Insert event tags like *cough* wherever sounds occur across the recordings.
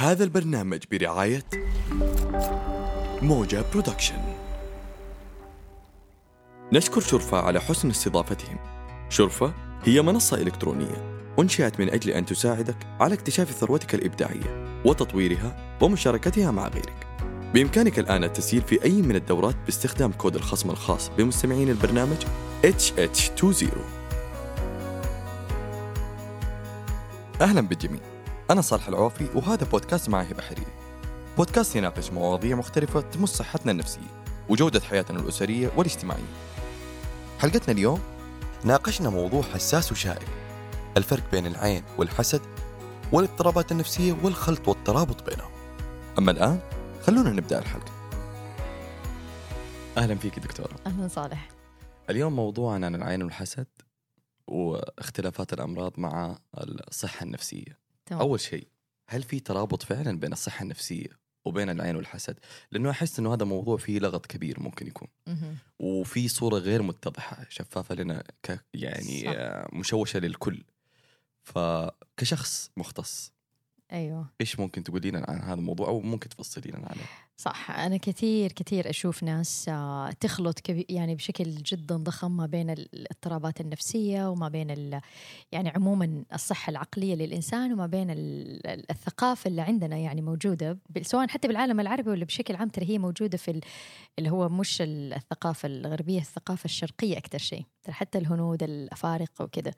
هذا البرنامج برعاية موجة production. نشكر شرفة على حسن استضافتهم. شرفة هي منصة إلكترونية أنشئت من أجل أن تساعدك على اكتشاف ثروتك الإبداعية وتطويرها ومشاركتها مع غيرك. بإمكانك الآن التسجيل في أي من الدورات باستخدام كود الخصم الخاص بمستمعين البرنامج HH20 أهلا بالجميع. أنا صالح العوفي وهذا بودكاست مع هبة حريري بودكاست يناقش مواضيع مختلفة تمس صحتنا النفسية وجودة حياتنا الأسرية والاجتماعية. حلقتنا اليوم ناقشنا موضوع حساس وشائك الفرق بين العين والحسد والاضطرابات النفسية والخلط والترابط بينهم. أما الآن خلونا نبدأ الحلقة. أهلا فيك دكتورة. أهلا صالح. اليوم موضوعنا عن العين والحسد واختلافات الأمراض مع الصحة النفسية. تمام. أول شيء هل في ترابط فعلا بين الصحة النفسية وبين العين والحسد؟ لأنه أحس إنه هذا موضوع فيه لغط كبير ممكن يكون مهم. وفي صورة غير متضحة شفافة لنا ك يعني صح. آه، مشوشة للكل فكشخص مختص أيوه إيش ممكن تقولي لنا عن هذا الموضوع أو ممكن تفصلي لنا عنه؟ صح. أنا كثير كثير أشوف ناس آه، تخلط يعني بشكل جدا ضخم ما بين الاضطرابات النفسية وما بين يعني عموما الصحة العقلية للإنسان وما بين ال- ال- الثقافة اللي عندنا يعني موجودة. سواء حتى بالعالم العربي ولا بشكل عام ترى هي موجودة في ال- اللي هو مش ال- الثقافة الغربية الثقافة الشرقية أكثر شيء. حتى الهنود الأفارقة وكذا.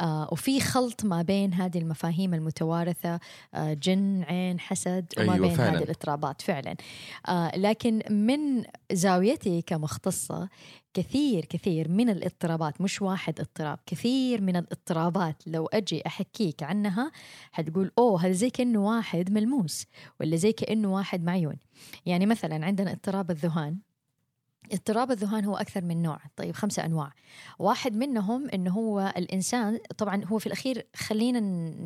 آه وفي خلط ما بين هذه المفاهيم المتوارثة آه جن عين حسد وما أيوة بين فعلاً. هذه الاضطرابات فعلا. آه لكن من زاويتي كمختصة كثير كثير من الاضطرابات مش واحد اضطراب كثير من الاضطرابات لو أجي أحكيك عنها حتقول أوه هذا زي كأنه واحد ملموس ولا زي كأنه واحد معيون. يعني مثلا عندنا اضطراب الذهان. اضطراب الذهان هو أكثر من نوع. طيب خمسة أنواع. واحد منهم أنه هو الإنسان طبعا هو في الأخير خلينا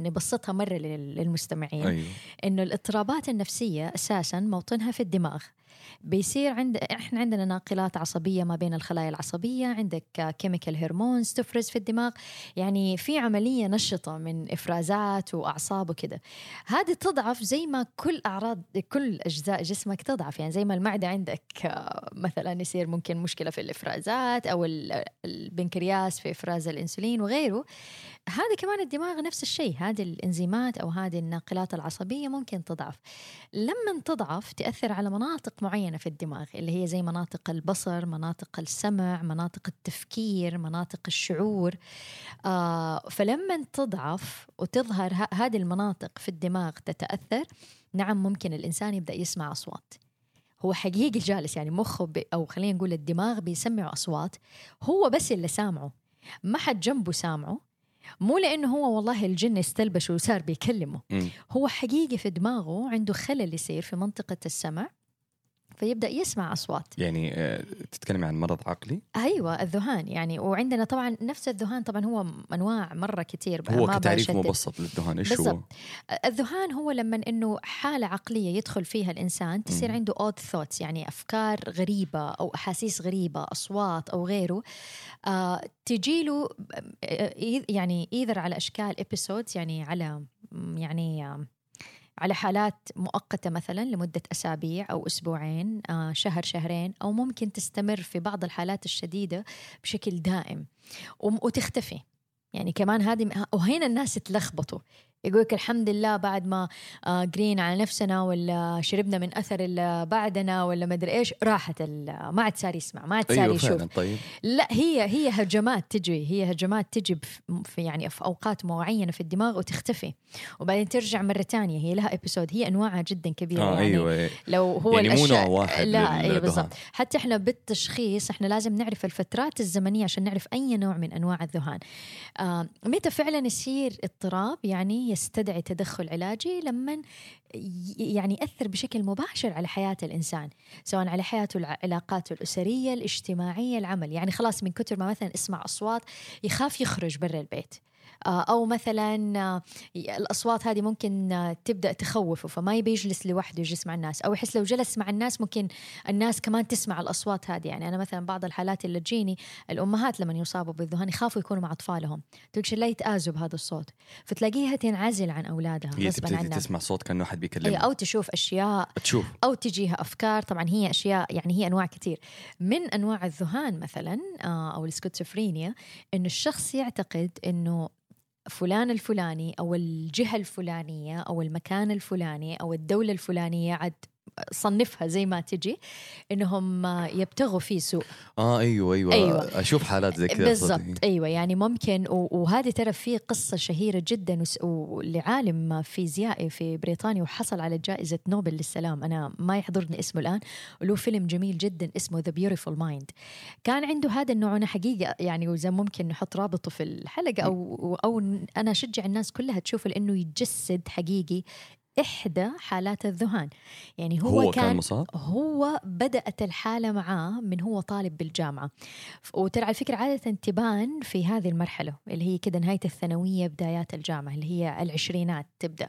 نبسطها مرة لل- للمستمعين. أيوه. إنه الاضطرابات النفسية أساسا موطنها في الدماغ. بيصير عند إحنا عندنا ناقلات عصبية ما بين الخلايا العصبية عندك chemical hormones تفرز في الدماغ يعني في عملية نشطة من إفرازات وأعصاب وكذا هذه تضعف زي ما كل اعراض كل أجزاء جسمك تضعف يعني زي ما المعدة عندك آه، مثلا يصير ممكن مشكلة في الإفرازات أو ال- البنكرياس في إفراز الإنسولين وغيره. هذا كمان الدماغ نفس الشيء هذه الإنزيمات أو هذه الناقلات العصبية ممكن تضعف. لما تضعف تأثر على مناطق معينة في الدماغ اللي هي زي مناطق البصر مناطق السمع مناطق التفكير مناطق الشعور. آه فلما تضعف وتظهر هذه المناطق في الدماغ تتأثر نعم ممكن الإنسان يبدأ يسمع أصوات. هو حقيقي جالس يعني مخه بي أو خلينا نقول الدماغ بيسمعوا أصوات هو بس اللي سامعه. ما حد جنبه سامعه. مو لأنه هو والله الجن استلبش وصار بيكلمه مم. هو حقيقي في دماغه عنده خلل يصير في منطقة السمع فيبدأ يسمع أصوات يعني آه، تتكلمي عن مرض عقلي أيوة الذهان يعني وعندنا طبعا نفس الذهان طبعا هو أنواع مرة كتير هو كتعريف. مبسط للذهان إيش هو؟ الذهان هو لما إنه حالة عقلية يدخل فيها الإنسان تصير. عنده اود ثوتس يعني أفكار غريبة أو أحاسيس غريبة أصوات أو غيره آه تجي له يعني either على أشكال episodes يعني على يعني آه على حالات مؤقتة مثلا لمدة أسابيع أو أسبوعين آه شهر شهرين أو ممكن تستمر في بعض الحالات الشديدة بشكل دائم وتختفي. يعني كمان هذه وهنا الناس تلخبطوا. يقولك الحمد لله بعد ما آه قرينا على نفسنا ولا شربنا من أثر اللي بعدنا ولا مدري إيش راحت ما عاد صار يسمع ما عاد صار أيوه يشوف طيب. لا هي هي هجمات تجي هي هجمات تجي في يعني في أوقات معينة في الدماغ وتختفي. وبعدين ترجع مرة تانية هي لها ابيسود هي أنواعها جدا كبيرة آه يعني. أيوه. إيه. لو هو يعني مو الاشياء نوع واحد لا اي للذهان. بالضبط. حتى إحنا بالتشخيص إحنا لازم نعرف الفترات الزمنية عشان نعرف أي نوع من أنواع الذهان آه متى فعلا يصير اضطراب؟ يعني يستدعي تدخل علاجي لما يعني يأثر بشكل مباشر على حياة الإنسان سواء على حياته علاقاته الأسرية الاجتماعية العمل. يعني خلاص من كثر ما مثلا اسمع أصوات يخاف يخرج برا البيت. أو مثلا آه، الأصوات هذه ممكن آه، تبدأ تخوفه فما يبي يجلس لوحده يجلس مع الناس أو يحس لو جلس مع الناس ممكن الناس كمان تسمع الأصوات هذه. يعني أنا مثلا بعض الحالات اللي تجيني الأمهات لما يصابوا بالذهان يخافوا يكونوا مع أطفالهم. تقول لا يتآذوا بهذا الصوت. فتلاقيها تنعزل عن أولادها هي غصبا تبتدي عنها. تسمع صوت كأنه حد بيكلمها. أو تشوف أشياء تشوف. أو تجيها أفكار. طبعا هي أشياء يعني هي أنواع كثير. من أنواع الذهان مثلا آه، أو السكوتسفرينيا انه الشخص يعتقد إنه فلان الفلاني أو الجهة الفلانية أو المكان الفلاني أو الدولة الفلانية عاد صنفها زي ما تجي إنهم يبتغوا فيه سوء. آه أيوه أيوه, أيوة. أشوف حالات زي كذا بالضبط. أيوه يعني ممكن وهذه ترى في قصة شهيرة جدا ولعالم فيزيائي في بريطانيا وحصل على جائزة نوبل للسلام. أنا ما يحضرني اسمه الآن وله فيلم جميل جدا اسمه The Beautiful Mind كان عنده هذا النوع أنا حقيقة يعني واذا ممكن نحط رابطه في الحلقة أو أو أنا أشجع الناس كلها تشوفه لأنه يجسد حقيقي إحدى حالات الذهان. يعني هو, هو كان مصاب؟ هو بدأت الحالة معاه من هو طالب بالجامعة. وترى على فكرة عادة تبان في هذه المرحلة اللي هي كده نهاية الثانوية بدايات الجامعة اللي هي العشرينات تبدأ.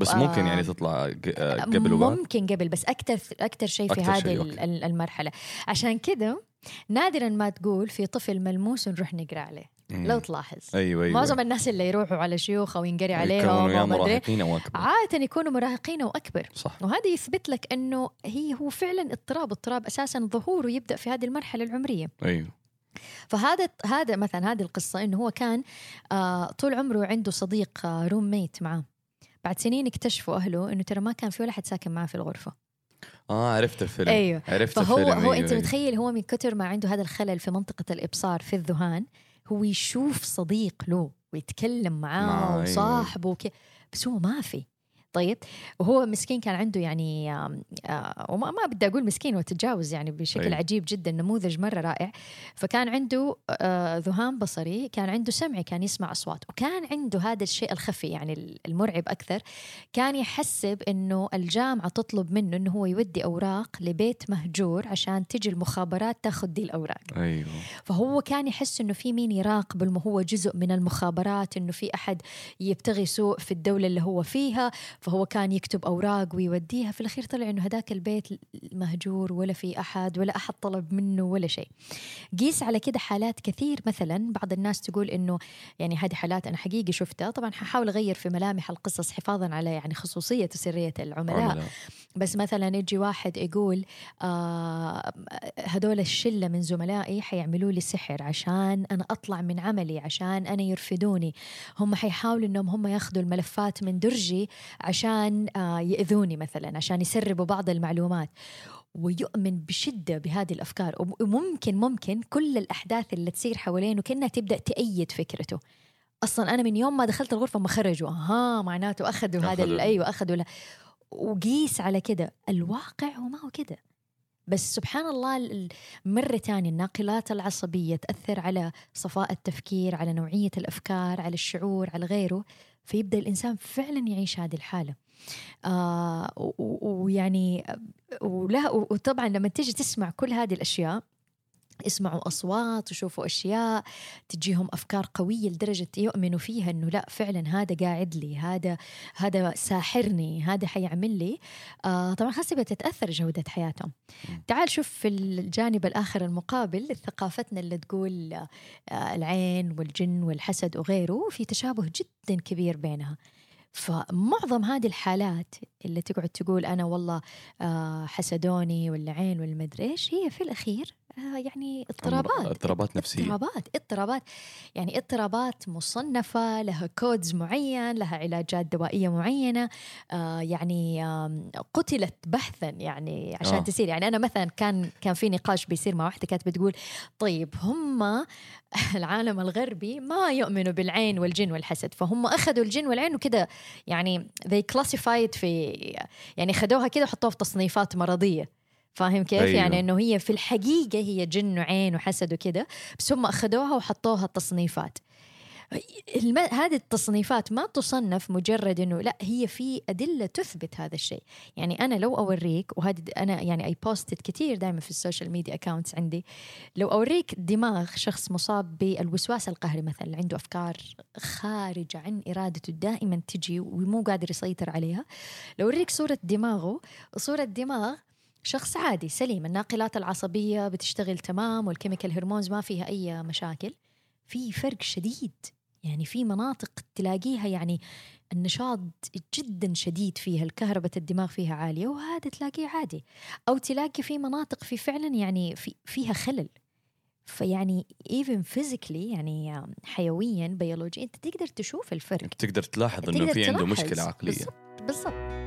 بس ممكن يعني تطلع آه، قبل وبعد؟ ممكن قبل بس أكثر أكثر شيء في هذه المرحلة. عشان كده نادرا ما تقول في طفل ملموس نروح نقرأ عليه. لو تلاحظ. أيوه أيوه. معظم الناس اللي يروحوا على شيوخ أو ينقري عليهم أو أكبر. عادة يكونوا مراهقين أو أكبر. صح. وهذا يثبت لك إنه هي هو فعلا اضطراب اضطراب أساسا ظهوره يبدأ في هذه المرحلة العمرية. أيوه. فهذا هذا مثلا هذه القصة إنه هو كان آه طول عمره عنده صديق آه روم ميت معاه بعد سنين اكتشفوا أهله إنه ترى ما كان في ولا حد ساكن معاه في الغرفة. آه عرفت الفيلم. أيوه. عرفت فهو الفيلم. هو أيوة أنت أيوة. متخيل هو من كتر ما عنده هذا الخلل في منطقة الإبصار في الذهان هو يشوف صديق له ويتكلم معاه. وصاحبه وكي بس هو ما في طيب وهو مسكين كان عنده يعني وما ما بدي أقول مسكين وتجاوز يعني بشكل أيوة. عجيب جدا نموذج مرة رائع. فكان عنده ذهان بصري كان عنده سمعي كان يسمع أصوات وكان عنده هذا الشيء الخفي يعني المرعب أكثر. كان يحسب إنه الجامعة تطلب منه إنه هو يودي أوراق لبيت مهجور عشان تجي المخابرات تاخذ دي الأوراق. أيوه. فهو كان يحس إنه في مين يراقب هو جزء من المخابرات إنه في أحد يبتغي سوء في الدولة اللي هو فيها. فهو كان يكتب أوراق ويوديها. في الأخير طلع إنه هذاك البيت مهجور ولا في أحد ولا أحد طلب منه ولا شيء. قيس على كده حالات كثير. مثلا بعض الناس تقول إنه يعني هذه حالات أنا حقيقي شفتها. طبعا ححاول أغير في ملامح القصص حفاظا على يعني خصوصية وسرية العملاء. عملاء. بس مثلا يجي واحد يقول آه هذول الشلة من زملائي حيعملوا لي سحر عشان أنا أطلع من عملي عشان أنا يرفدوني. هم حيحاولوا إنهم هم ياخذوا الملفات من درجي عشان آه يأذوني مثلا عشان يسربوا بعض المعلومات. ويؤمن بشدة بهذه الأفكار. وممكن ممكن كل الأحداث اللي تصير حوالينه كأنها تبدأ تأيد فكرته. أصلا أنا من يوم ما دخلت الغرفة ما خرجوا. أها معناته أخذوا هذا أيوه أخذوا لا وقيس على كده. الواقع هو ما هو كده. بس سبحان الله ال- ال- مرة تانية الناقلات العصبية تأثر على صفاء التفكير على نوعية الأفكار على الشعور على غيره. فيبدأ الإنسان فعلا يعيش هذه الحالة. آه ويعني ولا وطبعا لما تيجي تسمع كل هذه الأشياء يسمعوا أصوات ويشوفوا أشياء تجيهم أفكار قوية لدرجة يؤمنوا فيها أنه لا فعلا هذا قاعد لي هذا هذا ساحرني هذا حيعمل لي. آه طبعا خاصة بتتأثر جودة حياتهم. تعال شوف في الجانب الآخر المقابل ثقافتنا اللي تقول آه العين والجن والحسد وغيره في تشابه جدا كبير بينها. فمعظم هذه الحالات اللي تقعد تقول أنا والله آه حسدوني ولا عين ولا مدري إيش هي في الأخير يعني اضطرابات اضطرابات نفسية. اضطرابات اضطرابات. يعني اضطرابات مصنفة لها كودز معين لها علاجات دوائية معينة. آه يعني آم، قتلت بحثا يعني عشان آه. آه. تصير يعني أنا مثلا كان كان في نقاش بيصير مع واحدة كانت بتقول طيب هم *laughs* العالم الغربي ما يؤمنوا بالعين والجن والحسد. فهم أخذوا الجن والعين وكده يعني they classified في يعني خدوها كده وحطوها في تصنيفات مرضية. فاهم كيف؟ أيوه. أيوه. يعني إنه هي في الحقيقة هي جن وعين وحسد وكده بس هم أخذوها وحطوها تصنيفات الم... هذه التصنيفات ما تصنف مجرد إنه لا هي في أدلة تثبت هذا الشيء يعني أنا لو أوريك وهذه أنا يعني I posted كثير دائما في ال social media accounts عندي لو أوريك دماغ شخص مصاب بالوسواس القهري مثلا عنده أفكار خارجة عن إرادته دائما تجي ومو قادر يسيطر عليها لو أوريك صورة دماغه صورة دماغ شخص عادي سليم. الناقلات العصبية بتشتغل تمام والكيميكال هرمونز ما فيها أي مشاكل. في فرق شديد. يعني في مناطق تلاقيها يعني النشاط جدا شديد فيها الكهرباء الدماغ فيها عالية وهذا تلاقيه عادي. أو تلاقي في مناطق في فعلا يعني في فيها خلل. فيعني even physically يعني حيويا بيولوجيا أنت تقدر تشوف الفرق. تقدر تلاحظ إنه في عنده مشكلة عقلية. بالضبط. بالضبط.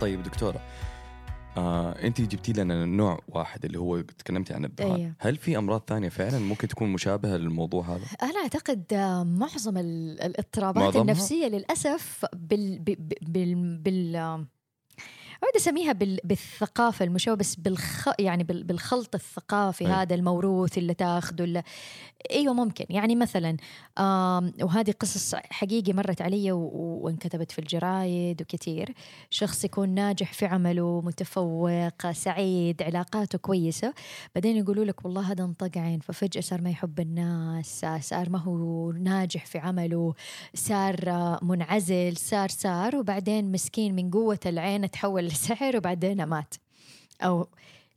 طيب دكتورة آه، انت جبتي لنا نوع واحد اللي هو تكلمتي عن الذهان أيوه. هل في أمراض ثانية فعلا ممكن تكون مشابهة للموضوع هذا أنا أعتقد آه، معظم ال- الاضطرابات معظمها؟ النفسية للأسف بال بال, بال, بال آه، أود أسميها بال بالثقافة المشابهة بس بالخ يعني بال بالخلط الثقافي أي. هذا الموروث اللي تاخذه اللي أيوه ممكن. يعني مثلا وهذه قصص حقيقي مرت علي وانكتبت في الجرايد وكثير شخص يكون ناجح في عمله متفوق سعيد علاقاته كويسة. بعدين يقولوا لك والله هذا انطق عين ففجأة صار ما يحب الناس صار ما هو ناجح في عمله صار منعزل صار صار. وبعدين مسكين من قوة العين تحول لسحر وبعدين مات. أو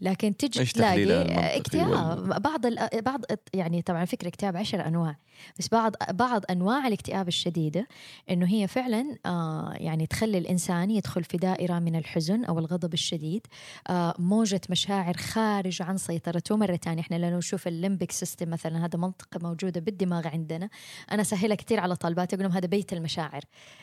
لكن تجي تلاقي اكتئاب. بعض ال- بعض يعني طبعا فكرة اكتئاب عشر أنواع بس بعض بعض أنواع الاكتئاب الشديدة إنه هي فعلا آه يعني تخلي الإنسان يدخل في دائرة من الحزن أو الغضب الشديد آه موجة مشاعر خارج عن سيطرته. مرة ثانية إحنا لو نشوف ال limbic system مثلا هذا منطقة موجودة بالدماغ عندنا أنا أسهلها كثير على طالباتي أقول لهم هذا بيت المشاعر.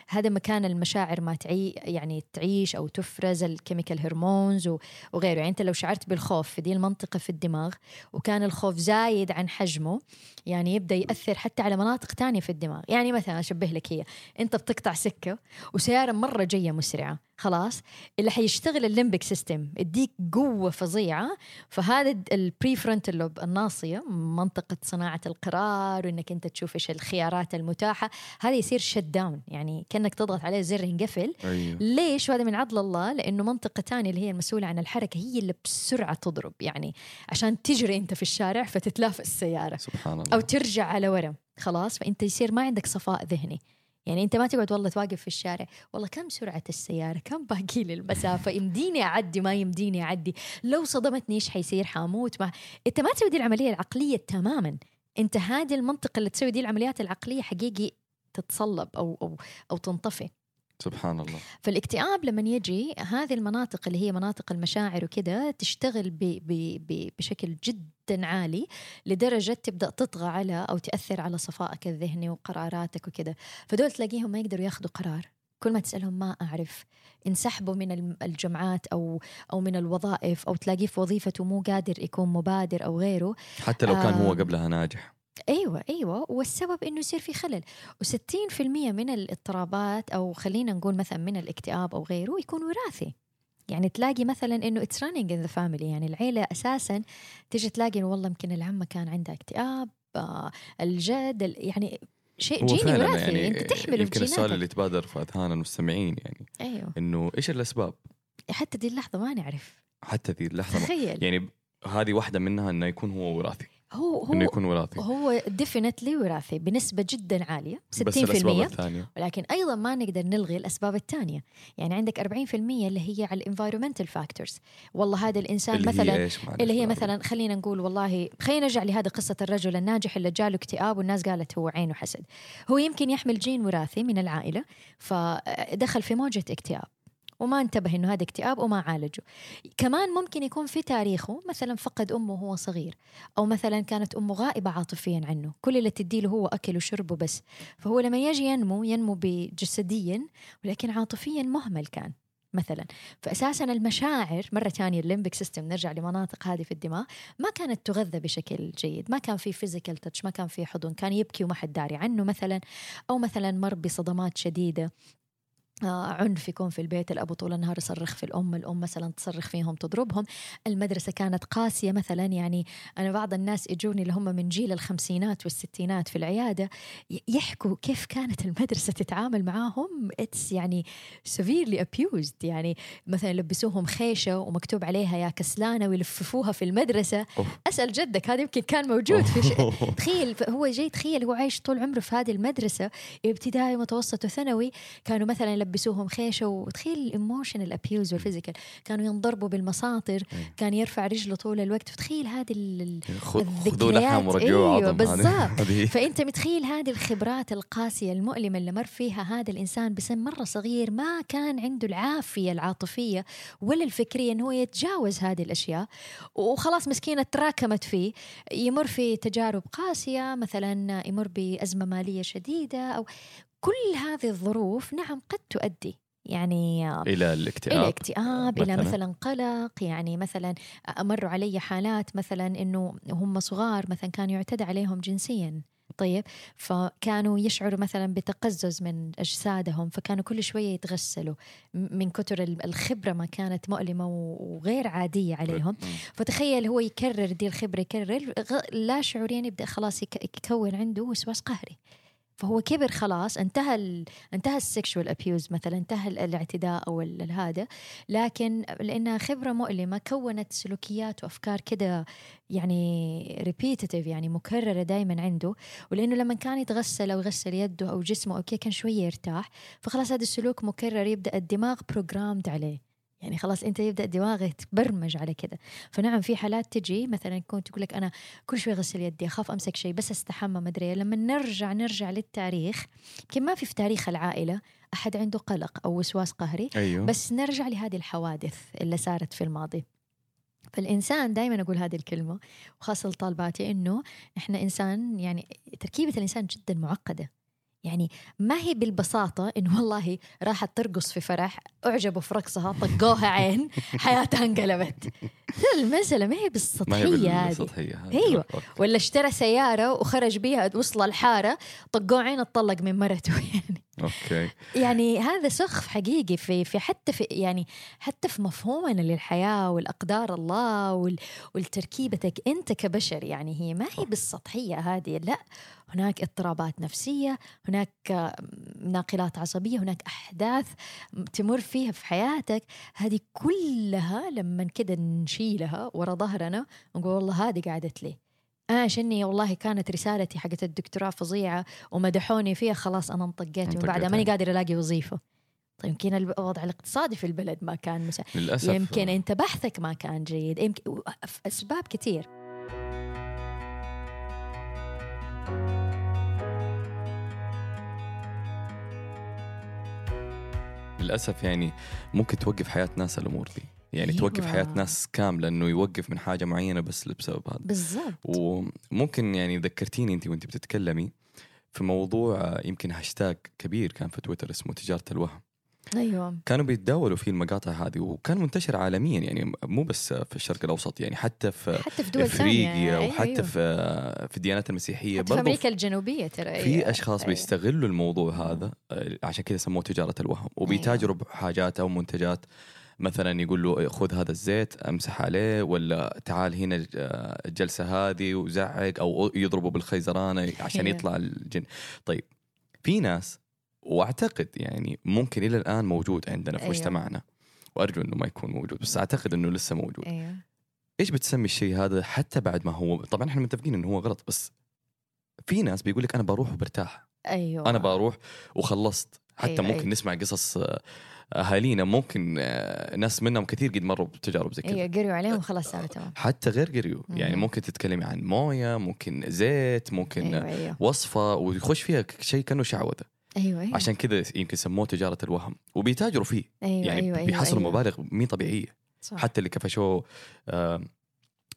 هذا مكان المشاعر ما تعي يعني تعيش أو تفرز ال chemical hormones وغيره. يعني أنت لو شعرت بالخوف في دي المنطقة في الدماغ وكان الخوف زايد عن حجمه يعني يبدأ يأثر حتى على مناطق تانية في الدماغ. يعني مثلا أشبه لك هي أنت بتقطع سكة وسيارة مرة جاية مسرعة. خلاص اللي حيشتغل ال limbic system يديك قوة فظيعة. فهذا ال prefrontal lobe الناصية منطقة صناعة القرار وإنك أنت تشوف إيش الخيارات المتاحة. هذا يصير shut down يعني كأنك تضغط عليه زر ينقفل. أيوه. ليش؟ وهذا من عدل الله لأنه منطقة ثانية اللي هي المسؤولة عن الحركة هي اللي بسرعة تضرب. يعني عشان تجري أنت في الشارع فتتلافى السياره سبحان الله. أو ترجع على ورا خلاص. فأنت يصير ما عندك صفاء ذهني. يعني أنت ما تقعد والله توقف في الشارع. والله كم سرعة السيارة؟ كم باقي لي المسافة؟ يمديني أعدي ما يمديني أعدي. لو صدمتني إيش حيصير؟ حاموت ما. أنت ما تسوي دي العملية العقلية تماما. أنت هذه المنطقة اللي تسوي دي العمليات العقلية حقيقي تتصلب أو أو أو تنطفي. سبحان الله. فالاكتئاب لما يجي هذه المناطق اللي هي مناطق المشاعر وكذا تشتغل ب ب ب بشكل جدا عالي لدرجة تبدأ تطغى على أو تأثر على صفائك الذهني وقراراتك وكذا. فدول تلاقيهم ما يقدروا ياخذوا قرار. كل ما تسألهم ما أعرف. انسحبوا من الجمعات أو أو من الوظائف أو تلاقيه في وظيفته مو قادر يكون مبادر أو غيره. حتى لو كان هو آم. قبلها ناجح. أيوه أيوه والسبب إنه يصير في خلل. و60% من الاضطرابات أو خلينا نقول مثلا من الاكتئاب أو غيره يكون وراثي. يعني تلاقي مثلا إنه it's running in the family يعني العيلة أساسا تيجي تلاقي إنه والله يمكن العمة كان عندها اكتئاب آه الجد ال- يعني شيء جيني وراثي. يعني أنت تحمله يمكن السؤال اللي يتبادر في اذهان المستمعين يعني أيوه. إنه إيش الأسباب؟ حتى دي اللحظة ما نعرف. حتى ذي اللحظة تخيل. يعني هذه واحدة منها إنه يكون هو وراثي. هو إنه هو يكون وراثي. هو definitely وراثي بنسبة جدا عالية 60% بس الأسباب الثانية. ولكن أيضا ما نقدر نلغي الأسباب الثانية. يعني عندك 40% اللي هي على ال environmental factors والله هذا الإنسان اللي مثلا هي اللي هي؟ مثلا خلينا نقول والله خلينا نرجع لهذه قصة الرجل الناجح اللي جاله اكتئاب والناس قالت هو عينه حسد هو يمكن يحمل جين وراثي من العائلة فدخل في موجة اكتئاب. وما انتبه إنه هذا اكتئاب وما عالجه. كمان ممكن يكون في تاريخه مثلا فقد أمه وهو صغير أو مثلا كانت أمه غائبة عاطفيا عنه. كل اللي تديله هو أكل وشرب وبس. فهو لما يجي ينمو ينمو بجسديا ولكن عاطفيا مهمل كان مثلا. فاساسا المشاعر مرة ثانية ال limbic system نرجع لمناطق هذه في الدماغ ما كانت تغذى بشكل جيد. ما كان في physical touch ما كان في حضن كان يبكي وما حد داري عنه مثلا. أو مثلا مر بصدمات شديدة. عنف يكون في البيت الأب طول النهار يصرخ في الأم الأم مثلا تصرخ فيهم تضربهم. المدرسة كانت قاسية مثلا يعني أنا بعض الناس يجوني اللي هم من جيل الخمسينات والستينات في العيادة يحكوا كيف كانت المدرسة تتعامل معاهم. it's يعني severely abused يعني مثلا يلبسوهم خيشة ومكتوب عليها يا كسلانة ويلففوها في المدرسة. أوف. أسأل جدك هذا يمكن كان موجود في ش... *laughs* تخيل هو جاي تخيل هو عايش طول عمره في هذه المدرسة ابتدائي متوسط وثانوي كانوا مثلا يلبسوهم خيشة وتخيل ال emotional abuse وال physical كانوا ينضربوا بالمساطر كان يرفع رجله طول الوقت. فتخيل هذه لحم الذكريات. عظم بالضبط. *laughs* فأنت متخيل هذه الخبرات القاسية المؤلمة اللي مر فيها هذا الإنسان بسن مرة صغير ما كان عنده العافية العاطفية ولا الفكرية إنه هو يتجاوز هذه الأشياء. وخلاص مسكينة تراكمت فيه. يمر في تجارب قاسية مثلا يمر بأزمة مالية شديدة أو كل هذه الظروف نعم قد تؤدي يعني إلى الاكتئاب إلى اكتئاب إلى مثلاً. قلق يعني مثلا مروا علي حالات مثلا إنه هم صغار مثلا كان يعتدى عليهم جنسيا طيب فكانوا يشعروا مثلا بتقزز من أجسادهم فكانوا كل شوية يتغسلوا من كتر ال- الخبرة ما كانت مؤلمة و- وغير عادية عليهم مم. فتخيل هو يكرر دي الخبرة يكرر لا شعوريا يبدأ خلاص يك- يكون عنده وسواس قهري فهو كبر خلاص انتهى ال انتهى ال sexual abuse مثلا انتهى ال- الاعتداء أو هذا. لكن لانها خبرة مؤلمة كونت سلوكيات وأفكار كده يعني repetitive يعني مكررة دائما عنده. ولأنه لما كان يتغسل أو يغسل يده أو جسمه أو كان شوية يرتاح. فخلاص هذا السلوك مكرر يبدأ الدماغ بروجرامد عليه. يعني خلاص أنت يبدأ دماغك يتبرمج على كده. فنعم في حالات تجي مثلا كنت تقول لك أنا كل شوي أغسل يدي أخاف أمسك شيء بس أستحمى مدري إيه. لما نرجع نرجع للتاريخ يمكن ما في في تاريخ العائلة أحد عنده قلق أو وسواس قهري أيوه. بس نرجع لهذه الحوادث اللي صارت في الماضي. فالإنسان دائما أقول هذه الكلمة وخاصة لطالباتي إنه إحنا إنسان يعني تركيبة الإنسان جدا معقدة. يعني ما هي بالبساطة إنه *laughs* والله راحت ترقص في فرح أعجبوا في رقصها طقوها عين *laughs* حياتها انقلبت. المسألة ما هي ما هي بالسطحية أيوة. ولا اشترى سيارة وخرج بيها وصل الحارة طقوه عين اتطلق من مرته *laughs* يعني أوكي. يعني هذا سخف حقيقي في في حتى في يعني حتى في مفهومنا للحياة والأقدار الله وال والتركيبتك أنت كبشر يعني هي ما هي بالسطحية هذه. لا هناك اضطرابات نفسية هناك آه، ناقلات عصبية هناك أحداث تمر فيها في حياتك. هذه كلها لما كده نشيلها ورا ظهرنا ونقول والله هذه قعدت لي. أنا عشاني والله كانت رسالتي حقت الدكتوراه فظيعة ومدحوني فيها خلاص أنا انطقيت ومن بعدها انطقيت. ماني قادر ألاقي وظيفة. طيب يمكن الوضع الاقتصادي في البلد ما كان مسا... للأسف يمكن أنت بحثك ما كان جيد. يمكن أسباب كثير. للأسف يعني ممكن توقف حياة ناس الأمور دي. يعني أيوة. توقف حياة ناس كاملة إنه يوقف من حاجة معينة بس بسبب هذا. بالضبط. وممكن يعني ذكرتيني أنت وأنت بتتكلمي في موضوع يمكن هاشتاج كبير كان في تويتر اسمه تجارة الوهم. أيوه كانوا بيتداولوا فيه المقاطع هذه وكان منتشر عالميا يعني مو بس في الشرق الأوسط يعني حتى في حتى في دول ثانية إفريقيا أيوة وحتى أيوة. في في الديانات المسيحية حتى في أمريكا الجنوبية ترى في أيوة. أشخاص أيوة. بيستغلوا الموضوع هذا آه، عشان كذا سموه تجارة الوهم وبيتاجروا بحاجات أو منتجات مثلا يقول له خذ هذا الزيت امسح عليه ولا تعال هنا آه، الجلسة هذه وزعق أو يضربوا بالخيزرانة عشان أيوة. يطلع الجن طيب في ناس وأعتقد يعني ممكن إلى الآن موجود عندنا في أيوة. مجتمعنا وأرجو إنه ما يكون موجود بس أعتقد إنه لسه موجود. أيوه. إيش بتسمي الشيء هذا حتى بعد ما هو؟ طبعا إحنا متفقين إنه هو غلط بس في ناس بيقول لك أنا بروح وبرتاح. أيوه. أنا بروح وخلصت. حتى أيوة، ممكن أيوة. نسمع قصص آه، أهالينا ممكن آه، ناس منهم كثير قد مروا بتجارب زي كذا. أيوه قريوا عليهم خلاص صار تمام. حتى غير قريو يعني مم. ممكن تتكلمي عن موية ممكن زيت ممكن أيوه أيوه. وصفة ويخش فيها شيء كأنه شعوذة. أيوه أيوه. عشان كذا يمكن سموه تجارة الوهم. وبيتاجروا فيه. أيوه يعني أيوه بيحصلوا أيوة. مبالغ مي طبيعية. صح. حتى اللي كفشوه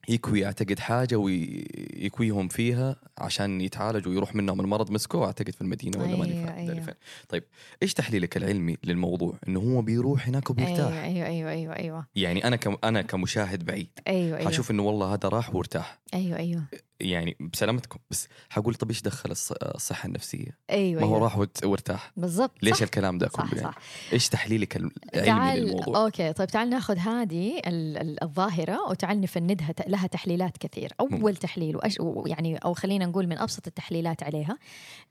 يكوي اعتقد حاجة ويكويهم فيها عشان يتعالج ويروح منهم المرض. مسكوه أعتقد في المدينة ولا ماني أيوة، فاهم أيوة. أيوة. فين طيب إيش تحليلك العلمي للموضوع؟ إنه هو بيروح هناك وبيرتاح. أيوه أيوه أيوه أيوه أيوه. يعني أنا كم أنا كمشاهد بعيد. أيوه أيوه. حشوف إنه والله هذا راح وارتاح. أيوه أيوه. يعني بسلامتكم بس حقول طب إيش دخل الص- الصحة النفسية؟ أيوه ما هو أيوة. راح وارتاح بالضبط ليش صح. الكلام ده صح كله يعني؟ صح إيش تحليلك العلمي تعال للموضوع؟ أوكي طيب تعال ناخذ هذه ال- ال- الظاهرة وتعال نفندها لها تحليلات كثير أول مم. تحليل وأش... يعني أو خلينا نقول من أبسط التحليلات عليها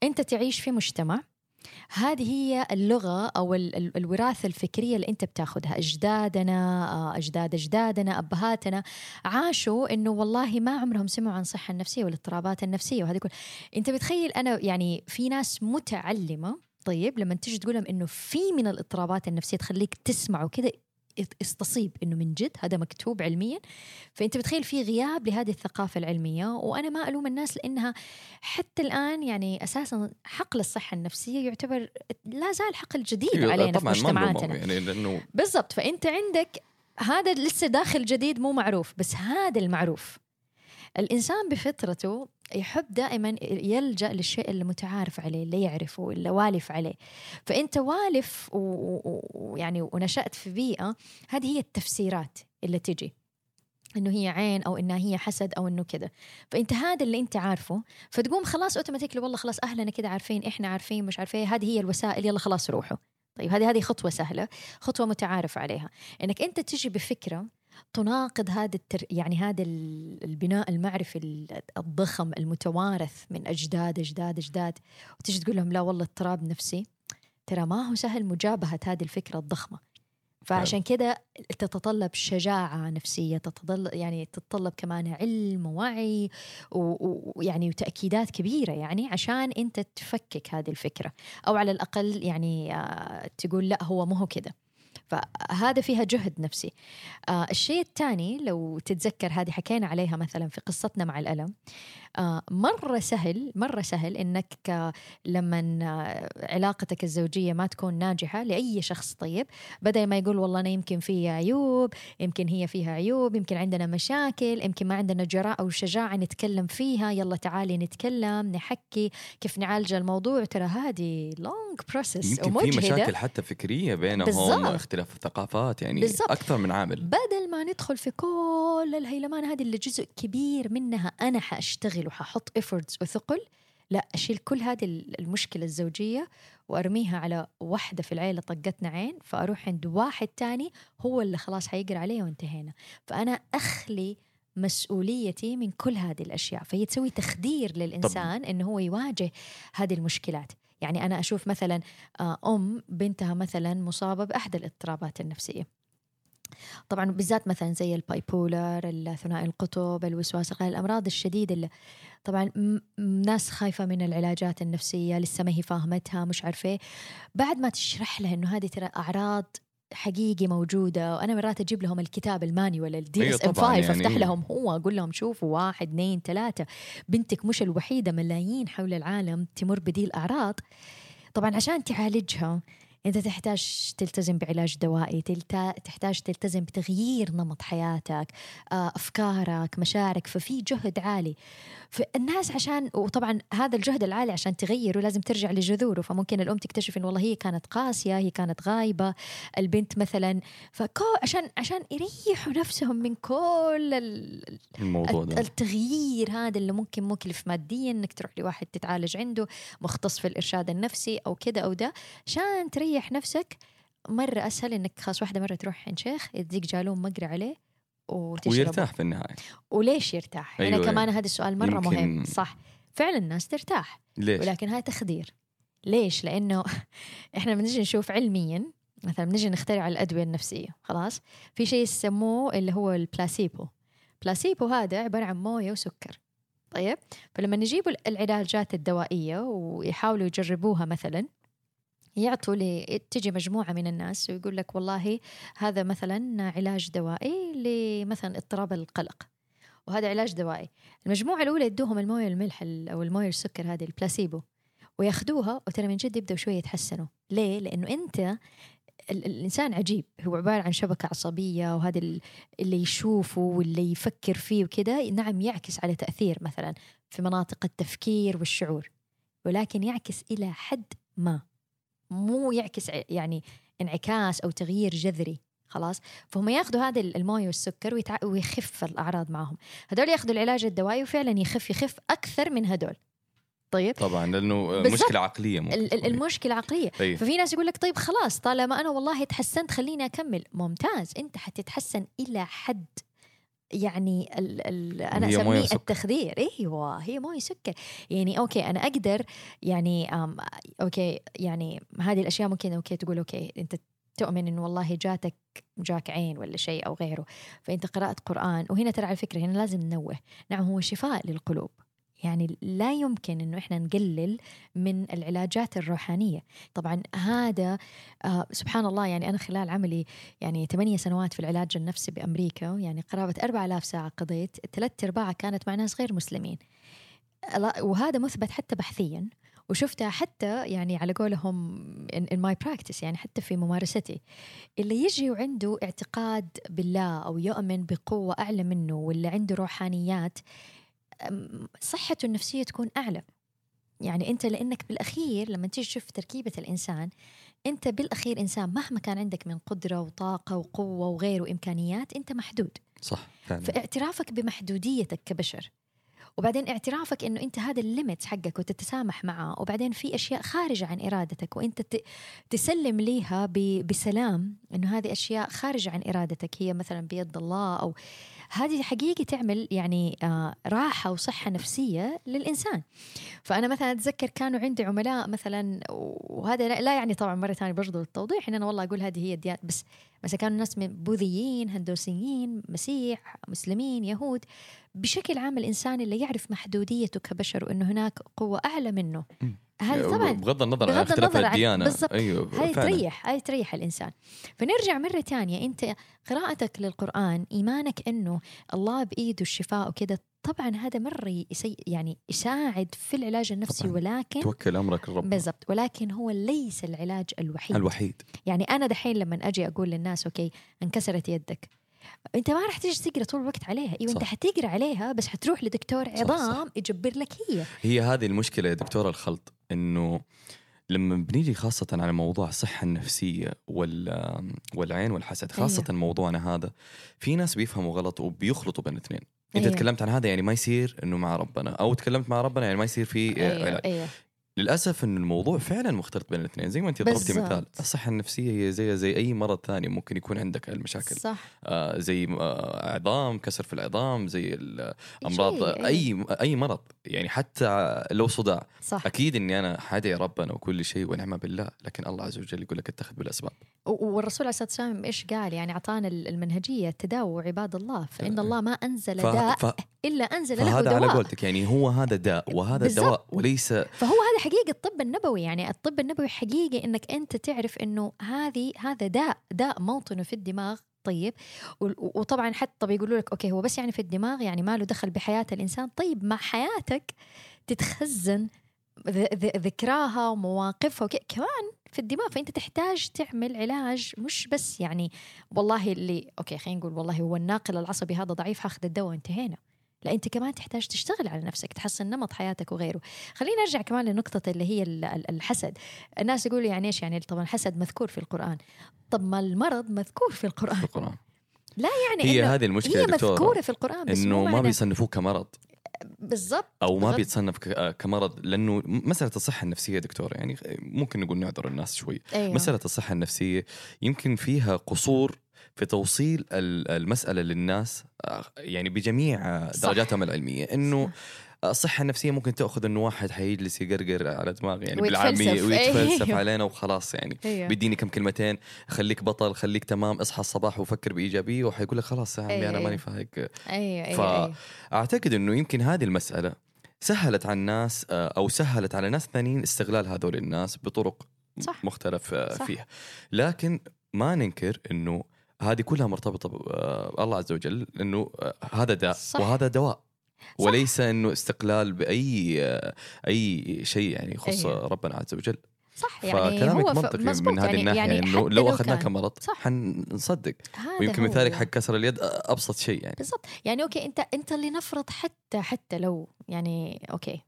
أنت تعيش في مجتمع هذه هي اللغة أو ال- ال- الوراثة الفكرية اللي أنت بتاخذها. أجدادنا آه، أجداد أجدادنا أبهاتنا عاشوا إنه والله ما عمرهم سمعوا عن الصحة النفسية والاضطرابات النفسية وهذه كل. أنت بتخيل أنا يعني في ناس متعلمة طيب لما تيجي تقول لهم إنه في من الاضطرابات النفسية تخليك تسمعوا كذا استصيب إنه من جد هذا مكتوب علميا. فأنت بتخيل في غياب لهذه الثقافة العلمية وأنا ما ألوم الناس لأنها حتى الآن يعني أساسا حقل الصحة النفسية يعتبر لا زال حقل جديد أيوة، علينا في طبعا نلومهم مجتمعاتنا. يعني لأنه بالضبط. فأنت عندك هذا لسه داخل جديد مو معروف بس هذا المعروف. الإنسان بفطرته يحب دائما يلجأ للشيء اللي متعارف عليه اللي يعرفه اللي والف عليه. فأنت والف ويعني ونشأت في بيئة هذه هي التفسيرات اللي تجي. إنه هي عين أو إنها هي حسد أو إنه كذا. فأنت هذا اللي أنت عارفه فتقوم خلاص اوتوماتيكلي والله خلاص أهلنا كذا عارفين إحنا عارفين مش عارفين هذه هي الوسائل يلا خلاص روحوا. طيب هذه هذه خطوة سهلة خطوة متعارف عليها. إنك أنت تجي بفكرة تناقض هذا التر... يعني هذا ال- البناء المعرفي ال- الضخم المتوارث من أجداد أجداد أجداد وتجي تقول لهم لا والله اضطراب نفسي. ترى ما هو سهل مجابهة هذه الفكرة الضخمة. فعشان كذا تتطلب شجاعة نفسية تتطلب يعني تتطلب كمان علم ووعي ويعني وتأكيدات كبيرة يعني عشان أنت تفكك هذه الفكرة. أو على الأقل يعني آه، تقول لا هو مو هو كذا. فهذا فيها جهد نفسي. آه الشيء الثاني لو تتذكر هذه حكينا عليها مثلا في قصتنا مع الألم. مرة سهل مرة سهل إنك آه، لما آه، علاقتك الزوجية ما تكون ناجحة لأي شخص طيب بدل ما يقول والله أنا يمكن في عيوب يمكن هي فيها عيوب يمكن عندنا مشاكل يمكن ما عندنا جراءة أو شجاعة نتكلم فيها يلا تعالي نتكلم نحكي كيف نعالج الموضوع ترى هذه لونج بروسس يمكن في مشاكل حتى فكرية بينهم بالضبط. اختلاف الثقافات يعني بالضبط. أكثر من عامل بدل ما ندخل في كل الهيلمان هذه اللي جزء كبير منها أنا حاشتغل وححط efforts وثقل. لا أشيل كل هذه المشكلة الزوجية وأرميها على واحدة في العيلة طقتنا عين فأروح عند واحد تاني هو اللي خلاص حيقرأ عليه وانتهينا. فأنا أخلي مسؤوليتي من كل هذه الأشياء. فهي تسوي تخدير للإنسان إنه هو يواجه هذه المشكلات. يعني أنا أشوف مثلا آه، أم بنتها مثلا مصابة بأحد الاضطرابات النفسية. طبعا بالذات مثلا زي ال bipolar الثنائي القطب الوسواس القهري الأمراض الشديدة اللي طبعا ناس خايفة من العلاجات النفسية لسه ما هي فاهمتها مش عارفة إيه. بعد ما تشرح لها إنه هذه ترى أعراض حقيقي موجودة وأنا مرات أجيب لهم الكتاب ال manual ال DSM طبعاً 5 يعني أفتح. لهم هو أقول لهم شوفوا واحد اثنين ثلاثة بنتك مش الوحيدة ملايين حول العالم تمر بدي الأعراض طبعا عشان تعالجها أنت تحتاج تلتزم بعلاج دوائي تحتاج تلتزم بتغيير نمط حياتك آه، أفكارك مشاعرك ففي جهد عالي. فالناس عشان وطبعا هذا الجهد العالي عشان تغيره لازم ترجع لجذوره. فممكن الأم تكتشف ان والله هي كانت قاسية هي كانت غايبة البنت مثلا. فكو عشان عشان يريحوا نفسهم من كل ال- الموضوع ده. التغيير هذا اللي ممكن مكلف ماديا. إنك تروح لواحد تتعالج عنده مختص في الإرشاد النفسي أو كذا أو ده. عشان تريح نفسك مرة أسهل إنك خلاص واحدة مرة تروح عند شيخ يديك جالون مقرى عليه. وتشربه. ويرتاح في النهاية. وليش يرتاح؟ أيوة. هنا كمان أيوة. هذا السؤال مرة يمكن- مهم صح. فعلا الناس ترتاح. ليش؟ ولكن هاي تخدير. ليش؟ لأنه *laughs* إحنا بنجي نشوف علميا مثلا بنجي نخترع الأدوية النفسية خلاص؟ في شيء يسموه اللي هو البلاسيبو. بلاسيبو هذا عبارة عن موية وسكر. طيب؟ فلما نجيبوا العلاجات الدوائية ويحاولوا يجربوها مثلا يعطوا لي تجي مجموعة من الناس ويقول لك والله هذا مثلا علاج دوائي لمثلا اضطراب القلق. وهذا علاج دوائي. المجموعة الأولى يدوهم الموية الملح ال- أو الموية السكر هذه البلاسيبو. وياخذوها وترى من جد يبدأوا شوية يتحسنوا. ليه؟ لأنه أنت ال- الإنسان عجيب. هو عبارة عن شبكة عصبية وهذا ال- اللي يشوفه واللي يفكر فيه وكذا نعم يعكس على تأثير مثلا في مناطق التفكير والشعور. ولكن يعكس إلى حد ما. مو يعكس يعني انعكاس أو تغيير جذري خلاص؟ فهم ياخذوا هذا المويه والسكر ويتع... ويخف الأعراض معهم. هذول ياخذوا العلاج الدوائي وفعلا يخف يخف أكثر من هدول. طيب؟ طبعا لأنه. مشكلة عقلية ممكن. المشكلة عقلية. أي. ففي ناس يقول لك طيب خلاص طالما أنا والله تحسنت خليني أكمل. ممتاز. أنت حتتحسن إلى حد. يعني ال ال أنا أسميه. التخدير. إيوه هي موية سكر. يعني okay أنا أقدر يعني okay يعني هذه الأشياء ممكن okay تقول okay أنت تؤمن انه والله جاتك جاك عين ولا شيء أو غيره. فإنت قرأت قرآن وهنا ترى على فكرة هنا لازم ننوه. نعم هو شفاء للقلوب. يعني لا يمكن إنه إحنا نقلل من العلاجات الروحانية. طبعا هذا آه سبحان الله يعني أنا خلال عملي يعني ثمانية سنوات في العلاج النفسي بأمريكا يعني قرابة 4000 ساعة قضيت ثلاث ارباعها كانت مع ناس غير مسلمين. وهذا مثبت حتى بحثيا وشفتها حتى يعني على قولهم in, my practice يعني حتى في ممارستي. اللي يجي وعنده اعتقاد بالله أو يؤمن بقوة أعلى منه واللي عنده روحانيات صحته النفسية تكون أعلى. يعني أنت لأنك بالأخير لما تيجي تشوف تركيبة الإنسان أنت بالأخير إنسان مهما كان عندك من قدرة وطاقة وقوة وغيره وإمكانيات أنت محدود. صح فعلا. فاعترافك بمحدوديتك كبشر. وبعدين اعترافك إنه أنت هذا الليمت حقك وتتسامح معه وبعدين في أشياء خارجة عن إرادتك وأنت تسلم ليها بسلام إنه هذه أشياء خارجة عن إرادتك هي مثلا بيد الله أو هذه حقيقي تعمل يعني آه راحة وصحة نفسية للإنسان. فأنا مثلا أتذكر كانوا عندي عملاء مثلا وهذا لا يعني طبعا مرة ثانية برضو التوضيح إن أنا والله أقول هذه هي الديانه بس مثلا كانوا الناس من بوذيين هندوسيين مسيح مسلمين يهود بشكل عام الإنسان اللي يعرف محدوديته كبشر وإنه هناك قوة أعلى منه. مم. هذا طبعا بغض النظر عن اختلاف الديانة. بالضبط. أيوه فعلاً. تريح هذه تريح الإنسان. فنرجع مرة ثانية. أنت قراءتك للقرآن إيمانك أنه الله بايده الشفاء وكذا طبعا هذا مرة يسي يعني يساعد في العلاج النفسي طبعاً. ولكن توكل أمرك لرب بالضبط. ولكن هو ليس العلاج الوحيد. الوحيد. يعني أنا دحين لما أجي أقول للناس أوكي انكسرت يدك. أنت ما راح تيجي تقرأ طول الوقت عليها. إيوه أنت. حتقرأ عليها بس حتروح لدكتور صح، عظام يجبر لك هي. هي هذه المشكلة يا دكتور الخلط. إنه لما بنيجي خاصة على موضوع الصحة النفسية وال والعين والحسد خاصة أيوه. موضوعنا هذا في ناس بيفهموا غلط وبيخلطوا بين الاثنين انت أيوه. تكلمت عن هذا يعني ما يصير إنه مع ربنا أو تكلمت مع ربنا يعني ما يصير في علاج أيوه للأسف انه الموضوع فعلا مختلط بين الاثنين. زي ما أنت ضربتي. مثال الصحة النفسية هي زي زي أي مرض ثاني ممكن يكون عندك المشاكل. صح. آه زي آه عظام كسر في العظام زي الأمراض شيء، أي أي مرض يعني حتى لو صداع. صح. أكيد إني أنا حادي ربنا وكل شيء ونعمة بالله لكن الله عز وجل يقول لك اتخذ بالأسباب. والرسول عليه الصلاة والسلام إيش قال؟ يعني أعطانا ال- المنهجية تداووا عباد الله فإن. الله ما أنزل ف... داء ف... إلا أنزل له فهذا على دواء قولتك يعني هو هذا داء وهذا. دواء وليس فهو هذا حقيقة الطب النبوي يعني الطب النبوي حقيقي إنك أنت تعرف إنه هذه هذا داء داء موطنه في الدماغ طيب. وطبعا حتى بيقولوا لك أوكي هو بس يعني في الدماغ يعني ما له دخل بحياة الإنسان. طيب مع حياتك تتخزن ذكراها ومواقفها كمان في الدماغ. فأنت تحتاج تعمل علاج مش بس يعني والله اللي أوكي خلينا نقول والله هو الناقل العصبي هذا ضعيف هاخذ الدواء وانتهينا. لا أنت كمان تحتاج تشتغل على نفسك تحسن نمط حياتك وغيره. خلينا نرجع كمان لنقطة اللي هي ال- ال- الحسد. الناس يقولوا يعني إيش يعني؟ طبعا الحسد مذكور في القرآن. طب ما المرض مذكور في القرآن. في القرآن. يعني هي هذه المشكلة هي مذكورة في القرآن بس إنه ما بيصنفوه كمرض. بالضبط أو ما بيتصنف آه، كمرض لأنه مسألة الصحة النفسية دكتور يعني ممكن نقول نعذر الناس شوي. أيوه. مسألة الصحة النفسية يمكن فيها قصور في توصيل ال- المسألة للناس آه، يعني بجميع. درجاتهم العلمية إنه صح. الصحة النفسية ممكن تأخذ إنه واحد حيجلس يقرقر على دماغي يعني. بالعامية ويتفلسف أيوه. علينا وخلاص يعني أيوه. بيديني كم كلمتين خليك بطل خليك تمام اصحى الصباح وفكر بإيجابية وحيقول لك خلاص يا عمي أيوه، أنا أيوه. ماني فايق أيوه أيوه, ف- أيوه. أعتقد إنه يمكن هذه المسألة سهلت على الناس آه، أو سهلت على ناس ثانيين استغلال هذول الناس بطرق صح. مختلف آه، صح. فيها لكن ما ننكر إنه هذه كلها مرتبطة بالله عز وجل إنه آه، هذا داء صح. وهذا دواء وليس إنه استقلال بأي آه، أي شيء يعني يخص أيوه. ربنا عز وجل صح يعني فكلامك هو منطقي من هذه يعني الناحية يعني إنه لو اخذناه كمرض. حنصدق ويمكن. مثالك حق كسر اليد آه، أبسط شيء يعني بالضبط يعني okay أنت أنت اللي نفرض حتى حتى لو يعني okay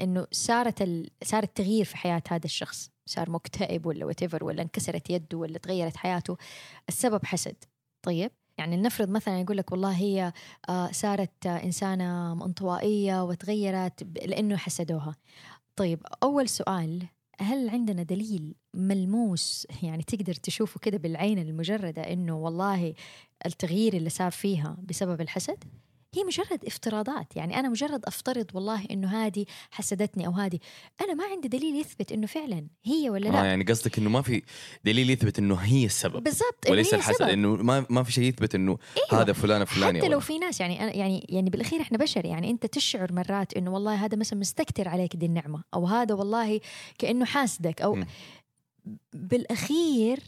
إنه صارت ال... صار التغيير في حياة هذا الشخص صار مكتئب ولا what ولا انكسرت يده ولا تغيرت حياته السبب حسد. طيب يعني لنفرض مثلا يقول لك والله هي آه، صارت إنسانة انطوائية وتغيرت لأنه حسدوها. طيب أول سؤال هل عندنا دليل ملموس *laughs* يعني تقدر تشوفه كده بالعين المجردة إنه والله التغيير اللي صار فيها بسبب الحسد؟ هي مجرد افتراضات. يعني أنا مجرد أفترض والله إنه هذه حسدتني أو هذه. أنا ما عندي دليل يثبت إنه فعلا هي ولا لا. آه يعني قصدك إنه ما في دليل يثبت إنه هي السبب. بالضبط وليس الحسد إنه ما ما في شيء يثبت إنه أيوة. هذا فلان فلاني حتى لو في ناس يعني أنا يعني يعني بالأخير إحنا بشر يعني أنت تشعر مرات إنه والله هذا مثلا مستكتر عليك دي النعمة أو هذا والله كأنه حاسدك أو م. بالأخير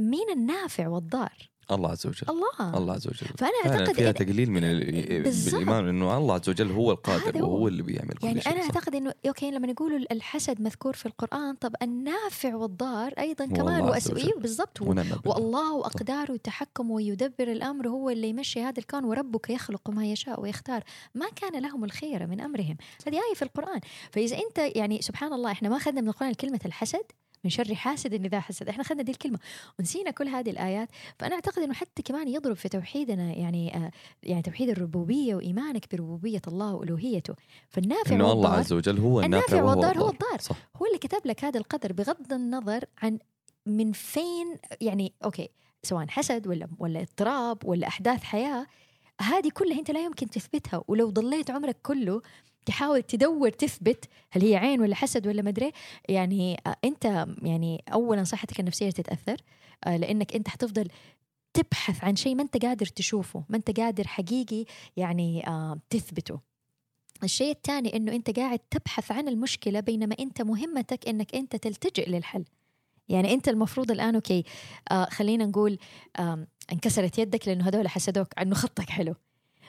مين النافع والضار. الله عز وجل. الله. الله عز وجل. فأنا أعتقد فيها تقليل من بالإيمان إنه الله عز وجل هو القادر وهو اللي بيعمل كل يعني شيء. أنا أعتقد إنه أوكي لما نقول الحسد مذكور في القرآن طب النافع والضار أيضا كمان وأسوية. بالضبط. والله وأقداره وتحكم ويدبر الأمر هو اللي يمشي هذا الكون وربك يخلق ما يشاء ويختار. ما كان لهم الخيره من أمرهم. هذه آية في القرآن. فإذا أنت يعني سبحان الله إحنا ما أخذنا من القرآن كلمة الحسد. من شر حاسد إذا حسد. إحنا أخذنا دي الكلمة ونسينا كل هذه الآيات. فأنا أعتقد أنه حتى كمان يضرب في توحيدنا يعني آه يعني توحيد الربوبية وإيمانك بربوبية الله وألوهيته. فالنافع إنه الله عز وجل هو النافع والضار هو الضار. صح. هو اللي كتب لك هذا القدر بغض النظر عن من فين يعني أوكي سواء حسد ولا ولا اضطراب ولا أحداث حياة. هذه كلها أنت لا يمكن تثبتها. ولو ضليت عمرك كله تحاول تدور تثبت هل هي عين ولا حسد ولا مدري يعني آه، أنت يعني اولا صحتك النفسية تتأثر آه، لأنك أنت حتفضل تبحث عن شيء ما أنت قادر تشوفه ما أنت قادر حقيقي يعني آه، تثبته. الشيء الثاني إنه أنت قاعد تبحث عن المشكلة بينما أنت مهمتك إنك أنت تلتجئ للحل. يعني أنت المفروض الآن أوكي آه خلينا نقول آه انكسرت يدك لأنه هذول حسدوك أنه خطك حلو.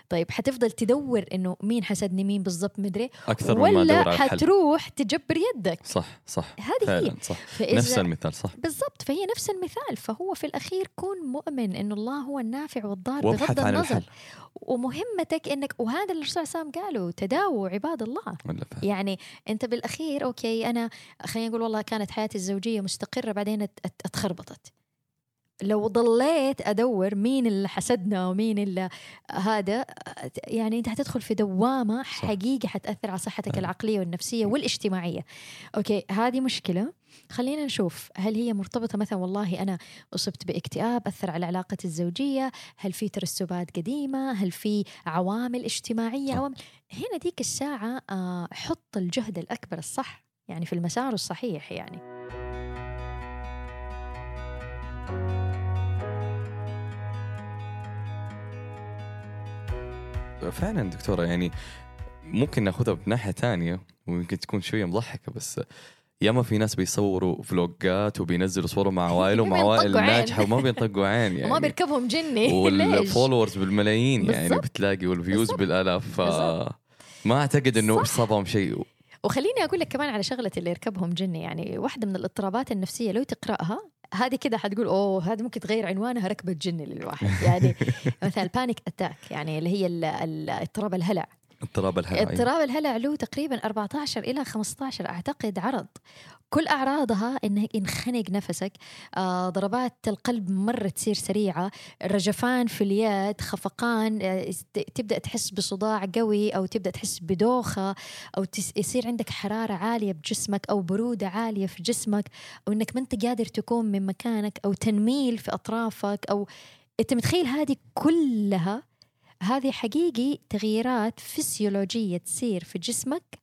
طيب حتفضل تدور إنه مين حسدني مين بالضبط مدري أكثر ولا ما على حتروح تجبر يدك. صح صح. هذه هي. صح. نفس المثال صح. بالضبط فهي نفس المثال. فهو في الأخير كون مؤمن انه الله هو النافع والضار بغض النظر. الحل. ومهمتك إنك وهذا اللي الرسول صلى الله عليه وسلم قاله تداووا عباد الله. يعني أنت بالأخير أوكي أنا خلينا نقول والله كانت حياتي الزوجية مستقرة بعدين أتخربطت. لو ضليت أدور مين اللي حسدنا ومين اللي هذا يعني أنت حتدخل في دوامة حقيقه حتأثر على صحتك أه. العقلية والنفسية والاجتماعية. أوكي هذه مشكلة. خلينا نشوف هل هي مرتبطة مثلا والله أنا أصبت باكتئاب أثر على علاقتي الزوجية؟ هل في ترسبات قديمة؟ هل في عوامل اجتماعية؟ عوامل هنا ديك الساعة آه، حط الجهد الأكبر الصح يعني في المسار الصحيح يعني. فعلا دكتورة يعني ممكن ناخذها بناحية ثانية ويمكن تكون شوية مضحكة بس ياما في ناس بيصوروا فلوجات وبينزلوا صورهم مع عوائلهم *laughs* مع عوائل ناجحة وما بينطقوا عين *laughs* يعني. وما بيركبهم جني. *laughs* والفولورز بالملايين يعني بتلاقي وال views بالألاف ما أعتقد إنه اصابهم شيء وخليني أقول لك كمان على شغلة اللي يركبهم جني يعني واحدة من الاضطرابات النفسية لو تقرأها هذه كده حتقول أوه هذه ممكن تغير عنوانها ركبه جن للواحد. يعني مثلا ال panic attack يعني اللي هي اضطراب الهلع. اضطراب الهلع. اضطراب الهلع له تقريبا 14 إلى 15 أعتقد عرض كل أعراضها انه ينخنق نفسك آه ضربات القلب مرة تصير سريعة رجفان في اليد خفقان آه تبدأ تحس بصداع قوي أو تبدأ تحس بدوخة أو يصير عندك حرارة عالية بجسمك أو برودة عالية في جسمك أو إنك ما أنت قادر تقوم من مكانك أو تنميل في أطرافك أو أنت متخيل هذه كلها هذه حقيقي تغييرات فسيولوجية تصير في جسمك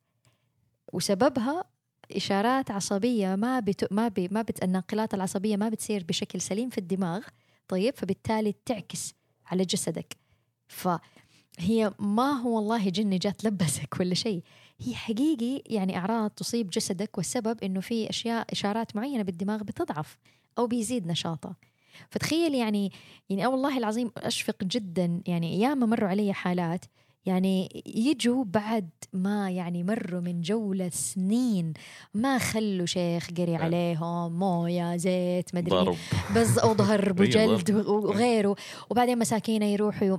وسببها إشارات عصبية ما بت... ما ب... ما بت... الناقلات العصبية ما بتصير بشكل سليم في الدماغ طيب؟ فبالتالي تعكس على جسدك. فهي ما هو والله جن جات لبسك ولا شيء. هي حقيقي يعني أعراض تصيب جسدك والسبب إنه في أشياء إشارات معينة بالدماغ بتضعف أو بيزيد نشاطه فتخيل يعني يعني والله العظيم أشفق جدا يعني ياما مروا علي حالات يعني يجوا بعد ما يعني مروا من جولة سنين ما خلوا شيخ قري عليهم موية زيت مدري بس أو ضرب. *laughs* وجلد وغيره. وبعدين مساكينه يروحوا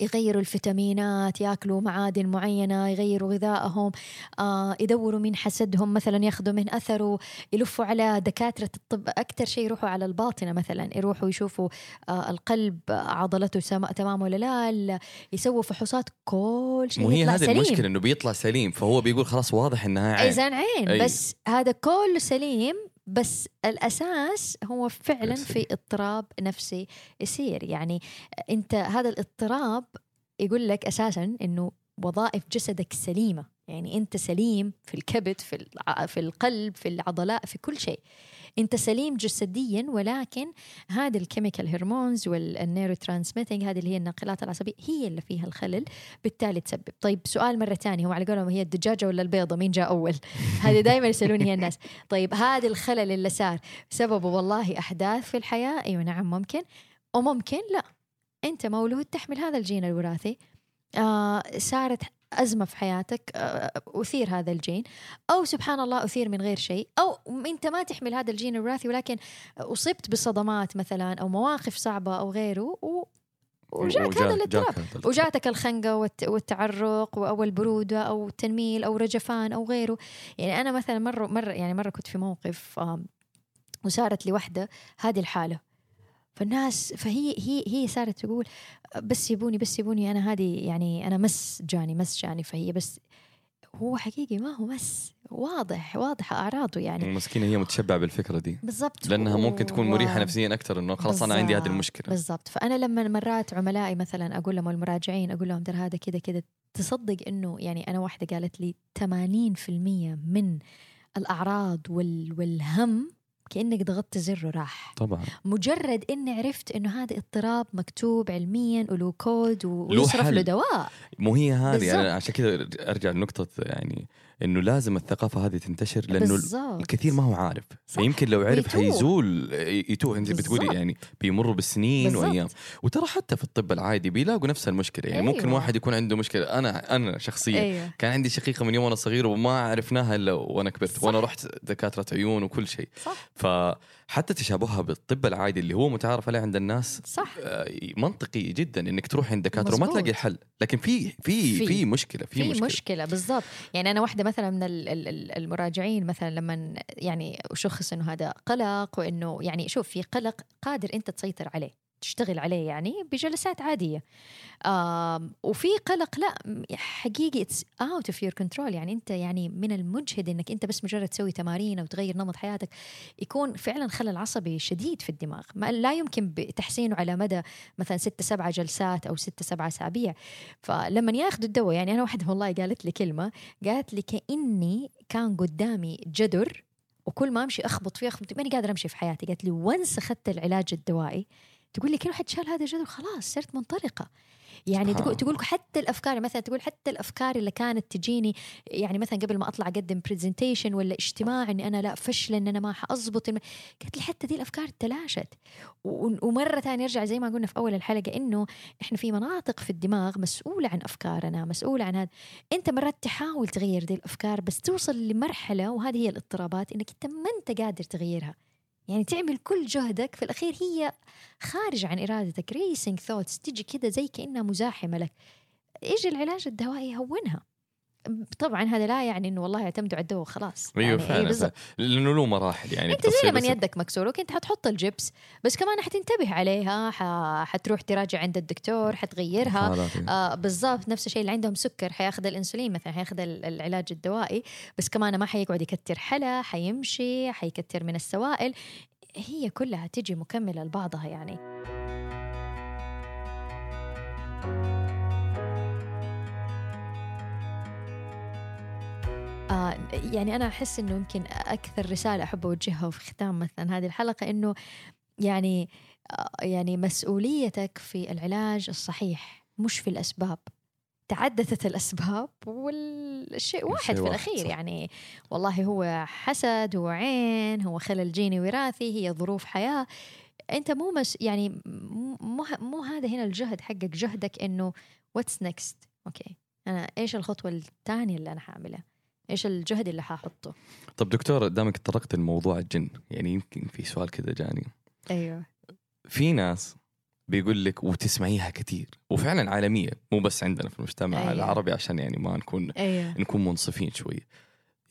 يغيروا الفيتامينات ياكلوا معادن معينة يغيروا غذائهم آه يدوروا من حسدهم مثلا ياخذوا من أثره يلفوا على دكاترة الطب أكثر شيء يروحوا على الباطنة مثلا يروحوا يشوفوا آه القلب عضلته تمام ولا لا يسووا فحوصات كل شيء وهي هذه سليم. المشكلة إنه بيطلع سليم فهو بيقول خلاص واضح إنها عين اذا عين أي. بس هذا كله سليم بس الأساس هو فعلا في اضطراب نفسي يصير. يعني أنت هذا الاضطراب يقول لك أساسا إنه وظائف جسدك سليمة. يعني أنت سليم في الكبد في في القلب في العضلات في كل شيء. أنت سليم جسديا ولكن هذه ال chemical hormones وال neurotransmitting هذه اللي هي الناقلات العصبية هي اللي فيها الخلل بالتالي تسبب. طيب سؤال مرة ثانية هو على قولهم هي الدجاجة ولا البيضة؟ مين جاء أول؟ *laughs* هذه دائما يسألوني هي الناس. طيب هذا الخلل اللي صار سببه والله أحداث في الحياة؟ أيوه نعم ممكن. وممكن لا. أنت مولود تحمل هذا الجين الوراثي. آه صارت أزمة في حياتك أثير هذا الجين أو سبحان الله أثير من غير شيء أو أنت ما تحمل هذا الجين الوراثي ولكن أصبت بصدمات مثلا أو مواقف صعبة أو غيره و وجاك هذا الاضطراب. وجاتك الخنقة والتعرق أو البرودة أو التنميل أو رجفان أو غيره. يعني أنا مثلا مرة مرة يعني مرة كنت في موقف وصارت لي وحدة هذه الحالة. فالناس فهي هي هي صارت تقول بس يبوني بس يبوني أنا هذه يعني أنا مس جاني مس جاني فهي بس هو حقيقي ما هو مس واضح واضح أعراضه يعني. المسكينه هي متشبعة بالفكرة دي. بالضبط لأنها ممكن تكون مريحة نفسيا أكثر إنه خلاص أنا عندي هذه المشكلة. بالضبط. فأنا لما مرات عملائي مثلا أقول لهم المراجعين أقول لهم ترى هذا كذا كذا. تصدق إنه يعني أنا واحدة قالت لي 80% من الأعراض وال والهم كأنك ضغطت زر وراح. طبعا. مجرد إني عرفت إنه هذا اضطراب مكتوب علميا وله كود ويصرف له دواء. مو هي هذه يعني عشان كذا أرجع لنقطة يعني إنه لازم الثقافة هذه تنتشر لأنه بالزبط. الكثير ما هو عارف فيمكن لو عرف حيزول يتوه أنت بتقولي يعني بيمروا بالسنين بالزبط. وأيام وترى حتى في الطب العادي بيلاقوا نفس المشكلة يعني أيوة. ممكن واحد يكون عنده مشكلة أنا أنا شخصيا أيوة. كان عندي شقيقة من يوم وأنا صغير وما عرفناها إلا وأنا كبرت صح. وأنا رحت دكاترة عيون وكل شيء صح. فحتى تشابهها بالطب العادي اللي هو متعارف عليه عند الناس صح. آه، منطقي جدا إنك تروح عند دكاتره وما تلاقي الحل لكن في في في. مشكلة في مشكلة. مشكلة بالضبط. يعني أنا واحدة مثلا من المراجعين مثلا لما يعني شخص إنه هذا قلق وإنه يعني شوف في قلق قادر أنت تسيطر عليه. تشتغل عليه يعني بجلسات عادية. وفي قلق لا حقيقي it's out of your control يعني أنت يعني من المجهد إنك أنت بس مجرد تسوي تمارين أو تغير نمط حياتك يكون فعلا خلل عصبي شديد في الدماغ. ما لا يمكن تحسينه على مدى مثلا ستة سبعة جلسات أو ستة سبعة أسابيع. فلما ياخذوا الدواء يعني أنا واحدة والله قالت لي كلمة قالت لي كأني كان قدامي جدار وكل ما أمشي أخبط فيه أخبط ماني قادرة أمشي في حياتي. قالت لي once أخذت العلاج الدوائي تقول لي كل واحد شال هذا الجدار خلاص صرت منطلقة. يعني تقول تقول حتى الأفكار مثلا تقول حتى الأفكار اللي كانت تجيني يعني مثلا قبل ما أطلع أقدم presentation ولا اجتماع إني أنا لا فشلة إن أنا ما حاضبط قالت لي حتى دي الأفكار تلاشت. ومرة ثانية يرجع زي ما قلنا في أول الحلقة إنه إحنا في مناطق في الدماغ مسؤولة عن أفكارنا مسؤولة عن هذا. أنت مرات تحاول تغير دي الأفكار بس توصل لمرحلة وهذه هي الاضطرابات إنك أنت ما أنت قادر تغيرها. يعني تعمل كل جهدك. في الأخير هي خارج عن إرادتك. racing thoughts تجي كده زي كأنها مزاحمة لك. إيش العلاج؟ الدوائي يهونها. طبعا هذا لا يعني إنه والله اعتمدوا على الدواء خلاص أيوه يعني فعلا لأنه له مراحل يعني أنت زي من يدك مكسور وكنت حتحط الجبس بس كمان حتنتبه عليها ح... حتروح تراجع عند الدكتور حتغيرها. آه بالضبط نفس الشيء اللي عندهم سكر حياخذ الإنسولين مثلا حياخذ العلاج الدوائي بس كمان ما حيقعد يكتر حلا حيمشي حيكتر من السوائل. هي كلها تجي مكملة لبعضها يعني. آه يعني أنا أحس إنه يمكن أكثر رسالة أحب أوجهها في ختام مثلا هذه الحلقة إنه يعني آه يعني مسؤوليتك في العلاج الصحيح مش في الأسباب. تعددت الأسباب والشيء واحد في الأخير صح. يعني. والله هو حسد هو عين هو خلل جيني وراثي هي ظروف حياة. أنت مو مش يعني مو, مو هذا هنا الجهد حقك جهدك إنه What's next okay. أنا إيش الخطوة الثانية اللي أنا حاعملها إيش الجهد اللي حاحطه؟ طب دكتور دامك تطرقت لموضوع الجن يعني يمكن في سؤال كذا جاني. أيوه. في ناس بيقول لك وتسمعيها كثير وفعلا عالميه مو بس عندنا في المجتمع أيوة. العربي عشان يعني ما نكون أيوه. نكون منصفين شوي.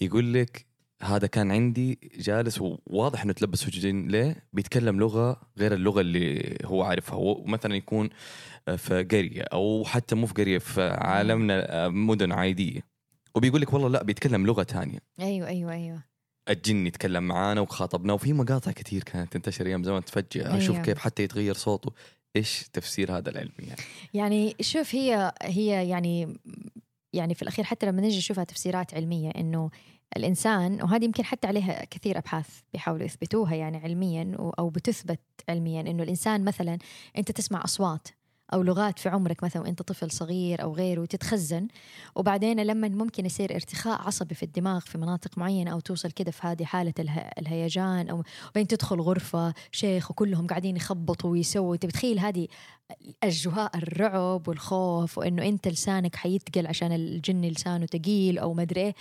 يقول لك هذا كان عندي جالس وواضح إنه تلبس وجهين ليه؟ بيتكلم لغة غير اللغة اللي هو عارفها. ومثلا يكون في قرية أو حتى مو في قرية في عالمنا مدن عادية. وبيقول لك والله لا بيتكلم لغة ثانية أيوه أيوه أيوه. الجن يتكلم معانا وخاطبنا وفي مقاطع كثير كانت تنتشر أيام زمان أشوف أيوة. كيف حتى يتغير صوته. إيش تفسير هذا العلم يعني؟ يعني شوف هي هي يعني يعني في الأخير حتى لما نجي نشوفها تفسيرات علمية إنه الإنسان وهذه يمكن حتى عليها كثير أبحاث بيحاولوا يثبتوها يعني علميا أو بتثبت علميا إنه الإنسان مثلا أنت تسمع أصوات. أو لغات في عمرك مثلا وأنت طفل صغير أو غيره وتتخزن وبعدين لما ممكن يصير ارتخاء عصبي في الدماغ في مناطق معينة أو توصل كده في هذه حالة اله... الهيجان أو بين تدخل غرفة شيخ وكلهم قاعدين يخبطوا ويسووا أنت بتخيل هذه أجواء الرعب والخوف وإنه أنت لسانك حيتقل عشان الجن لسانه ثقيل أو مدري إيه.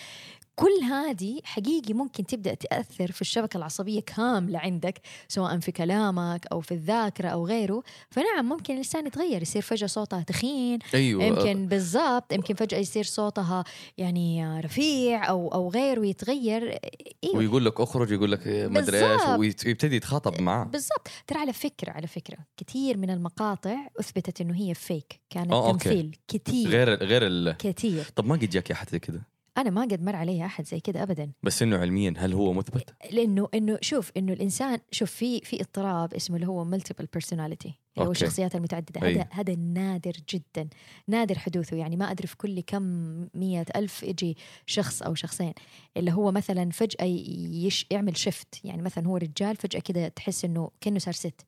كل هذه حقيقي ممكن تبدأ تأثر في الشبكة العصبية كاملة عندك سواء في كلامك أو في الذاكرة أو غيره. فنعم ممكن اللسان يتغير يصير فجأة صوتها تخين. أيوه. يمكن بالضبط يمكن فجأة يصير صوتها يعني رفيع أو أو غيره يتغير أيوه ويقول لك اخرج يقول لك ما أدري إيش. ويبتدي يتخاطب معاه. بالضبط. ترى على فكرة على فكرة كثير من المقاطع أثبتت إنه هي فيك كانت آه، أوكي. تمثيل كثير. غير غير ال... كثير. طب ما قد جاك احد زي كذا أنا ما قد مر علي أحد زي كده ابدا. بس إنه علميا هل هو مثبت؟ لأنه إنه شوف إنه الإنسان شوف في في اضطراب اسمه اللي هو multiple personality اللي هو. الشخصيات المتعددة. هذا هذا نادر جدا. نادر حدوثه. يعني ما أدري في كل كم مية ألف يجي شخص أو شخصين. اللي هو مثلا فجأة يش يعمل shift يعني مثلا هو رجال فجأة كده تحس إنه كأنه صار ست.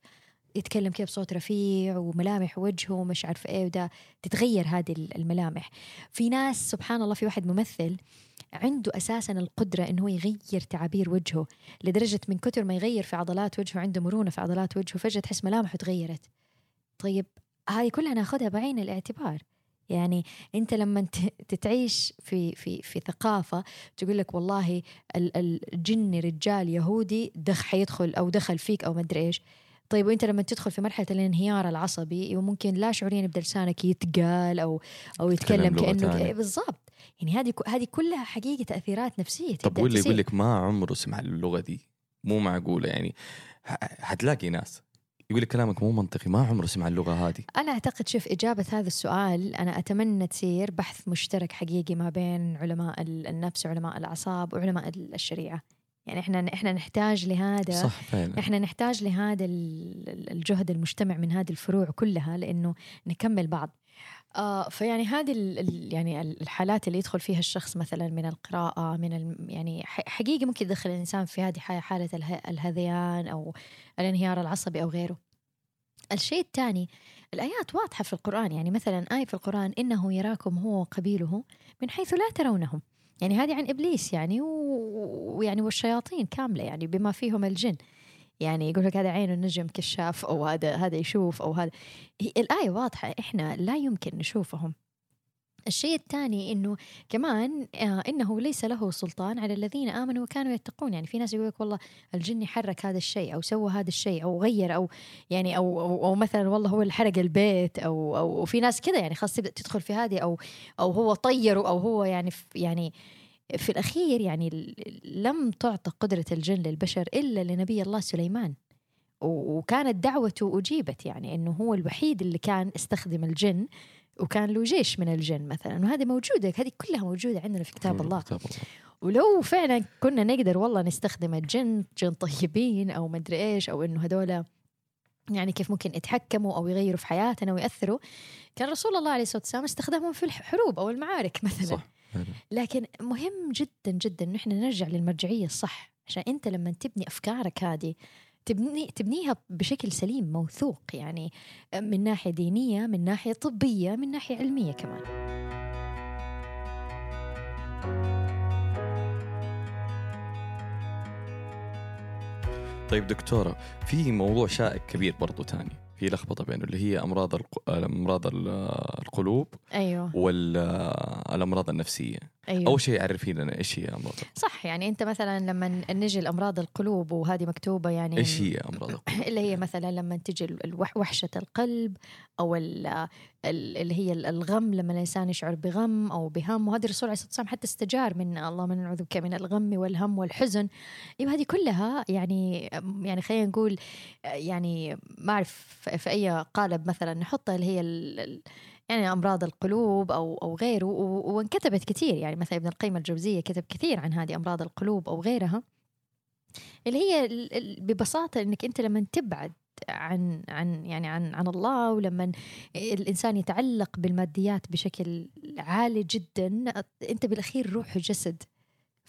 يتكلم كيف بصوت رفيع وملامح وجهه مش عارفه إيه وده تتغير هذه الملامح. في ناس سبحان الله في واحد ممثل عنده أساسا القدرة إنه يغير تعابير وجهه لدرجة من كثر ما يغير في عضلات وجهه عنده مرونة في عضلات وجهه فجأة تحس ملامحه تغيرت. طيب هاي كلها ناخذها بعين الاعتبار. يعني أنت لما ت- تتعيش في في في ثقافة تقول لك والله ال- الجن رجال يهودي دخ حيدخل أو دخل فيك أو ما أدري إيش. طيب وأنت لما تدخل في مرحلة الانهيار العصبي وممكن لا شعوريا يبدا لسانك يتقال أو أو يتكلم كانه. إيه بالضبط. يعني هذه هذه كلها حقيقة تأثيرات نفسية طب واللي يقول. لك ما عمره سمع اللغة دي؟ مو معقولة يعني. حتلاقي ناس يقول لك كلامك مو منطقي ما عمره سمع اللغة هذه. أنا أعتقد شوف إجابة هذا السؤال أنا أتمنى تصير بحث مشترك حقيقي ما بين علماء ال- النفس وعلماء الأعصاب وعلماء ال- الشريعة. يعني إحنا إحنا نحتاج لهذا صح فعلا. إحنا نحتاج لهذا ال- ال- الجهد المجتمع من هذه الفروع كلها لأنه نكمل بعض. آه فيعني هذه يعني الحالات اللي يدخل فيها الشخص مثلا من القراءة من يعني حقيقي ممكن يدخل الإنسان في هذه حالة اله- الهذيان أو الانهيار العصبي أو غيره. الشيء الثاني الآيات واضحة في القرآن يعني مثلا آية في القرآن إنه يراكم هو وقبيله من حيث لا ترونهم. يعني هذه عن إبليس يعني ويعني والشياطين كاملة يعني بما فيهم الجن. يعني يقول لك هذا عين النجم كشاف أو هذا هذا يشوف أو هذا. الآية واضحة إحنا لا يمكن نشوفهم. الشيء الثاني إنه كمان آه إنه ليس له سلطان على الذين آمنوا وكانوا يتقون. يعني في ناس يقول لك والله الجن حرك هذا الشيء أو سوى هذا الشيء أو غير أو يعني أو أو, أو مثلا والله هو اللي حرق البيت أو أو وفي ناس كذا يعني خلاص تبدأ تدخل في هذه أو أو هو طيره أو هو يعني في يعني في الأخير يعني لم تعطى قدرة الجن للبشر إلا لنبي الله سليمان. وكانت دعوته أجيبت يعني إنه هو الوحيد اللي كان استخدم الجن وكان له جيش من الجن مثلا وهذه موجودة هذه كلها موجودة عندنا في كتاب الله. ولو فعلا كنا نقدر والله نستخدم الجن جن طيبين أو مدري إيش أو إنه هذولا يعني كيف ممكن يتحكموا أو يغيروا في حياتنا ويأثروا. كان رسول الله عليه الصلاة والسلام استخدمهم في الحروب أو المعارك مثلا. صح. لكن مهم جدا جدا إحنا نرجع للمرجعية الصح. عشان أنت لما تبني أفكارك هذه تبني تبنيها بشكل سليم موثوق يعني من ناحية دينية من ناحية طبية من ناحية علمية كمان. طيب دكتورة في موضوع شائك كبير برضو تاني في لخبطة بينه اللي هي أمراض الق... أمراض ال- القلوب أيوه. والأمراض النفسية. أيوة. أول شيء عرفي لنا إيش هي أمراض صح يعني أنت مثلا لما نجي الامراض القلوب وهذه مكتوبة يعني إيش هي أمراض القلوب؟ *clears throat* اللي هي مثلا لما تجي وحشة القلب أو ال- ال- اللي هي الغم لما الإنسان يشعر بغم أو بهم وهذه الرسول عليه الصلاه والسلام حتى استجار من اللهم إنا نعوذ بك من الغم والهم والحزن. أيوه هذه كلها يعني يعني خلينا نقول يعني ما أعرف في أي قالب مثلا نحطها اللي هي يعني أمراض القلوب أو أو غيره وانكتبت كثير يعني مثلا ابن القيم الجوزية كتب كثير عن هذه أمراض القلوب أو غيرها اللي هي ببساطة إنك أنت لما تبعد عن عن يعني عن عن الله ولما الإنسان يتعلق بالماديات بشكل عالي جدا أنت بالأخير روح وجسد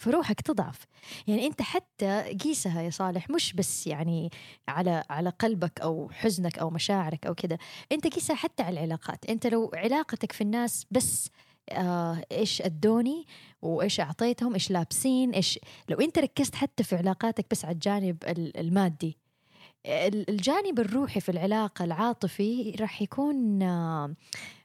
فروحك تضعف. يعني أنت حتى قيسها يا صالح مش بس يعني على على قلبك أو حزنك أو مشاعرك أو كذا أنت قيسها حتى على العلاقات. أنت لو علاقتك في الناس بس آه إيش أدوني وإيش أعطيتهم إيش لابسين إيش لو أنت ركزت حتى في علاقاتك بس على الجانب ال- المادي ال- الجانب الروحي في العلاقة العاطفي راح يكون آه،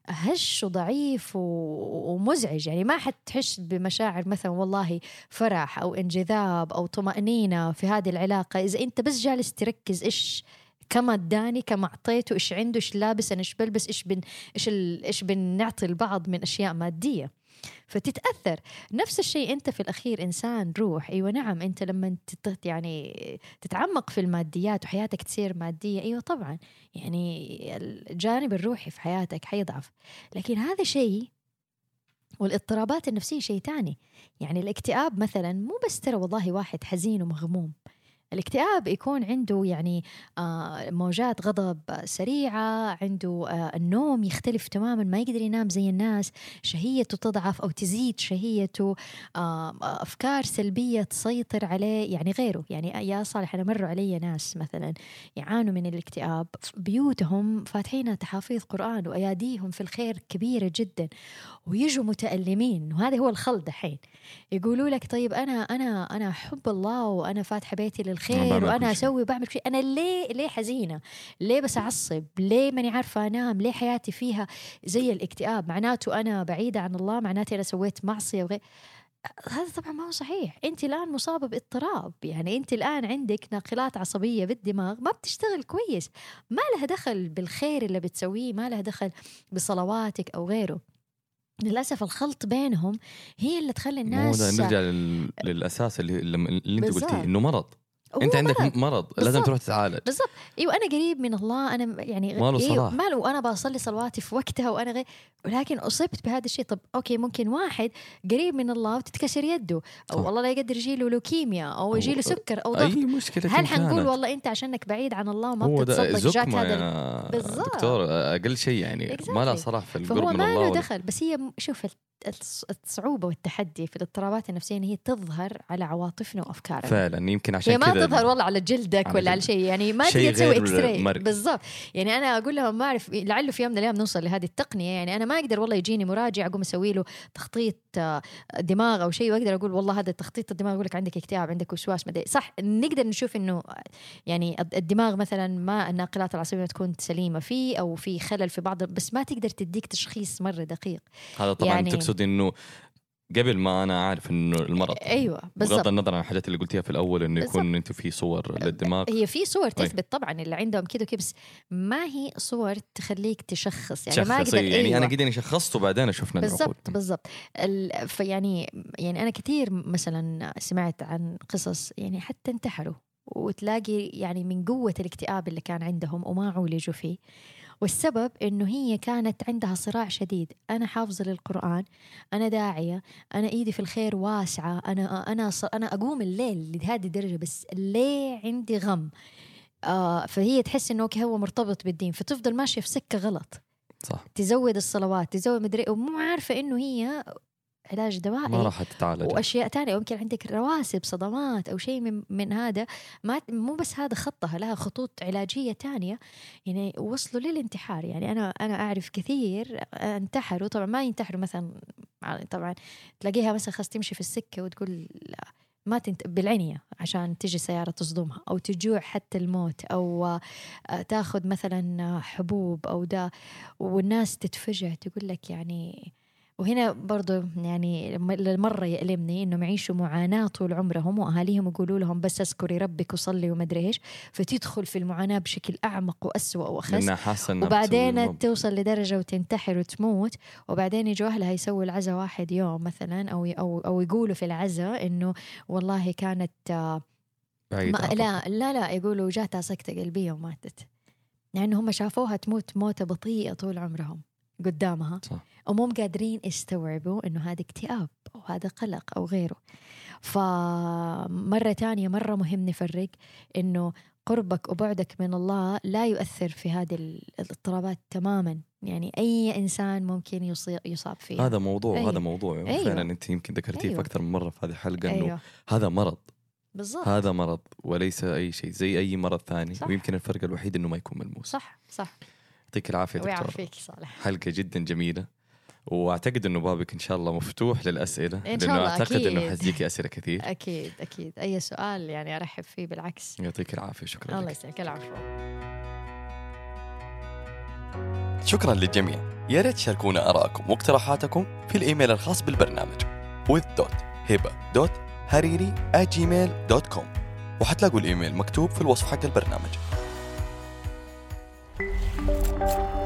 هش وضعيف ومزعج. يعني ما حتحس بمشاعر مثلا والله فرح أو انجذاب أو طمأنينة في هذه العلاقة. إذا أنت بس جالس تركز إيش كم اداني كم أعطيته إيش عنده إيش لابس أنا إيش بلبس إيش بن إيش إيش بنعطي البعض من أشياء مادية. فتتأثر. نفس الشيء أنت في الأخير إنسان روح. أيوه نعم أنت لما يعني تتعمق في الماديات وحياتك تصير مادية أيوه طبعا. يعني الجانب الروحي في حياتك حيضعف. لكن هذا شيء والاضطرابات النفسية شيء تاني. يعني الاكتئاب مثلا مو بس ترى والله واحد حزين ومغموم. الاكتئاب يكون عنده يعني آه، موجات غضب سريعة عنده آه، النوم يختلف تماما ما يقدر ينام زي الناس شهيته تضعف أو تزيد شهيته آه، أفكار سلبية تسيطر عليه يعني غيره. يعني يا صالح أنا مروا علي ناس مثلا يعانوا من الاكتئاب بيوتهم فاتحين تحافيظ قرآن وأياديهم في الخير كبيرة جدا ويجوا متألمين. وهذا هو الخلط دحين. يقولوا لك طيب أنا أنا أنا أحب الله وأنا فاتحة بيتي للخير كل شيء. أسوي وبعمل شيء. أنا ليه ليه حزينة؟ ليه بس أعصب ليه ماني عارفة أنام؟ ليه حياتي فيها زي الاكتئاب؟ معناته أنا بعيدة عن الله معناته أنا سويت معصية وغير. هذا طبعا ما هو صحيح. أنت الآن مصابة باضطراب. يعني أنت الآن عندك ناقلات عصبية بالدماغ ما بتشتغل كويس. ما لها دخل بالخير اللي بتسويه ما لها دخل بصلواتك أو غيره. للأسف الخلط بينهم هي اللي تخلي الناس نرجع لل... للأساس اللي اللي أنت. قلتيه إنه مرض. أنت عندك مرض. مرض لازم. تروح تتعالج بالضبط أيوه أنا قريب من الله أنا يعني ما له أيوة صلاح. ما له أنا بصلي صلواتي في وقتها وأنا غير ولكن أصبت بهذا الشيء طب okay ممكن واحد قريب من الله وتتكسر يده أو. والله لا يقدر يجي له لوكيميا أو يجي له سكر أو ضغط اي مشكلة هل حنقول. والله أنت عشانك بعيد عن الله وما بتتصدق جات هذا بالضبط. دكتور أقل شيء يعني ما Exactly. صلاح في فهو القرب من ما الله له ولا- دخل بس هي شوف الص- الصعوبة والتحدي في الاضطرابات النفسية إن هي تظهر على عواطفنا وأفكارنا فعلا يمكن عشان ما كذا تظهر والله على جلدك على ولا على. شيء. يعني ما تقدر تسوي إكس راي. بالضبط. يعني أنا أقول لهم ما أعرف لعله في يوم من الأيام نوصل لهذه التقنية. يعني أنا ما أقدر والله يجيني مراجع أقوم أسوي له تخطيط آه، دماغ أو شيء وأقدر أقول والله هذا تخطيط الدماغ يقول لك عندك اكتئاب عندك وسواس مدري صح نقدر نشوف إنه يعني الد- الدماغ مثلا ما الناقلات العصبية تكون سليمة فيه أو في خلل في بعض بس ما تقدر تديك تشخيص مرة دقيق. هذا طبعا يعني- تقصد إنه قبل ما أنا عارف إنه المرض. أيوه بغض بالضبط النظر عن الحاجات اللي قلتيها في الأول إنه يكون انت في صور للدماغ. هي في صور طيب. تثبت طبعا اللي عندهم كده وكده بس ما هي صور تخليك تشخص يعني ما أقدر يعني أيوة. أنا قد اني شخصت وبعدين شفنا بالضبط بالضبط. ال- فيعني يعني أنا كثير مثلا سمعت عن قصص يعني حتى انتحروا وتلاقي يعني من قوة الاكتئاب اللي كان عندهم وما عولجوا فيه. والسبب إنه هي كانت عندها صراع شديد. أنا حافظة للقرآن أنا داعية أنا إيدي في الخير واسعة أنا أنا أنا أقوم الليل لهذه الدرجة بس ليه عندي غم. آه فهي تحس إنه أوكي هو مرتبط بالدين فتفضل ماشية في سكة غلط. صح. تزود الصلوات تزود مدري ومو عارفة إنه هي علاج دوائي ما راح تتعالج وأشياء تانية. يمكن عندك رواسب صدمات أو شيء من, من هذا. ما مو بس هذا خطها لها خطوط علاجية تانية. يعني وصلوا للانتحار. يعني أنا أنا أعرف كثير انتحروا. طبعا ما ينتحروا مثلا طبعا تلاقيها مثلا خلاص تمشي في السكة وتقول لا ما تنت... بالعنية عشان تجي سيارة تصدمها. أو تجوع حتى الموت. أو آه، تاخذ مثلا حبوب أو ده والناس تتفجع تقول لك يعني وهنا برضو يعني مرة يألمني إنهم يعيشوا معاناة طول عمرهم وأهاليهم يقولوا لهم بس أذكري ربك وصلي ومدري إيش. فتدخل في المعاناة بشكل أعمق وأسوأ وأخس. وبعدين توصل لدرجة وتنتحر وتموت. وبعدين يجوا أهلها يسووا العزاء واحد يوم مثلا أو أو أو يقولوا في العزاء إنه والله كانت بعيدة ما لا لا لا يقولوا جاتها سكتة قلبية وماتت. لأنه يعني هم شافوها تموت موتة بطيئة طول عمرهم قدامها. صح. ومو قادرين يستوعبوا إنه هذا اكتئاب أو هذا قلق أو غيره. فمرة تانية مرة مهم نفرق إنه قربك وبعدك من الله لا يؤثر في هذه الاضطرابات تماما. يعني أي إنسان ممكن يصاب فيه هذا موضوع أيوه. هذا موضوع. أيوه. فعلا أنت يمكن ذكرتيه أيوه. في أكثر من مرة في هذه الحلقة إنه أيوه. هذا مرض. بالضبط. هذا مرض وليس أي شيء زي أي مرض ثاني. صح. ويمكن الفرق الوحيد إنه ما يكون ملموس. صح صح. يعطيك العافية دكتور. ويعافيك صالح. حلقة جدا جميلة. وأعتقد إنه بابك إن شاء الله مفتوح للأسئلة إن شاء الله لأنه اعتقد أكيد. انه حتجيكي أسئلة كثير. أكيد أكيد. أي سؤال يعني أرحب فيه بالعكس. يعطيك العافية شكرا الله يسعدك. العفو. شكرا للجميع. يا ريت تشاركونا ارائكم واقتراحاتكم في الإيميل الخاص بالبرنامج with.hiba.hariri@gmail.com وحتلاقوا الإيميل مكتوب في الوصف حق البرنامج. thank you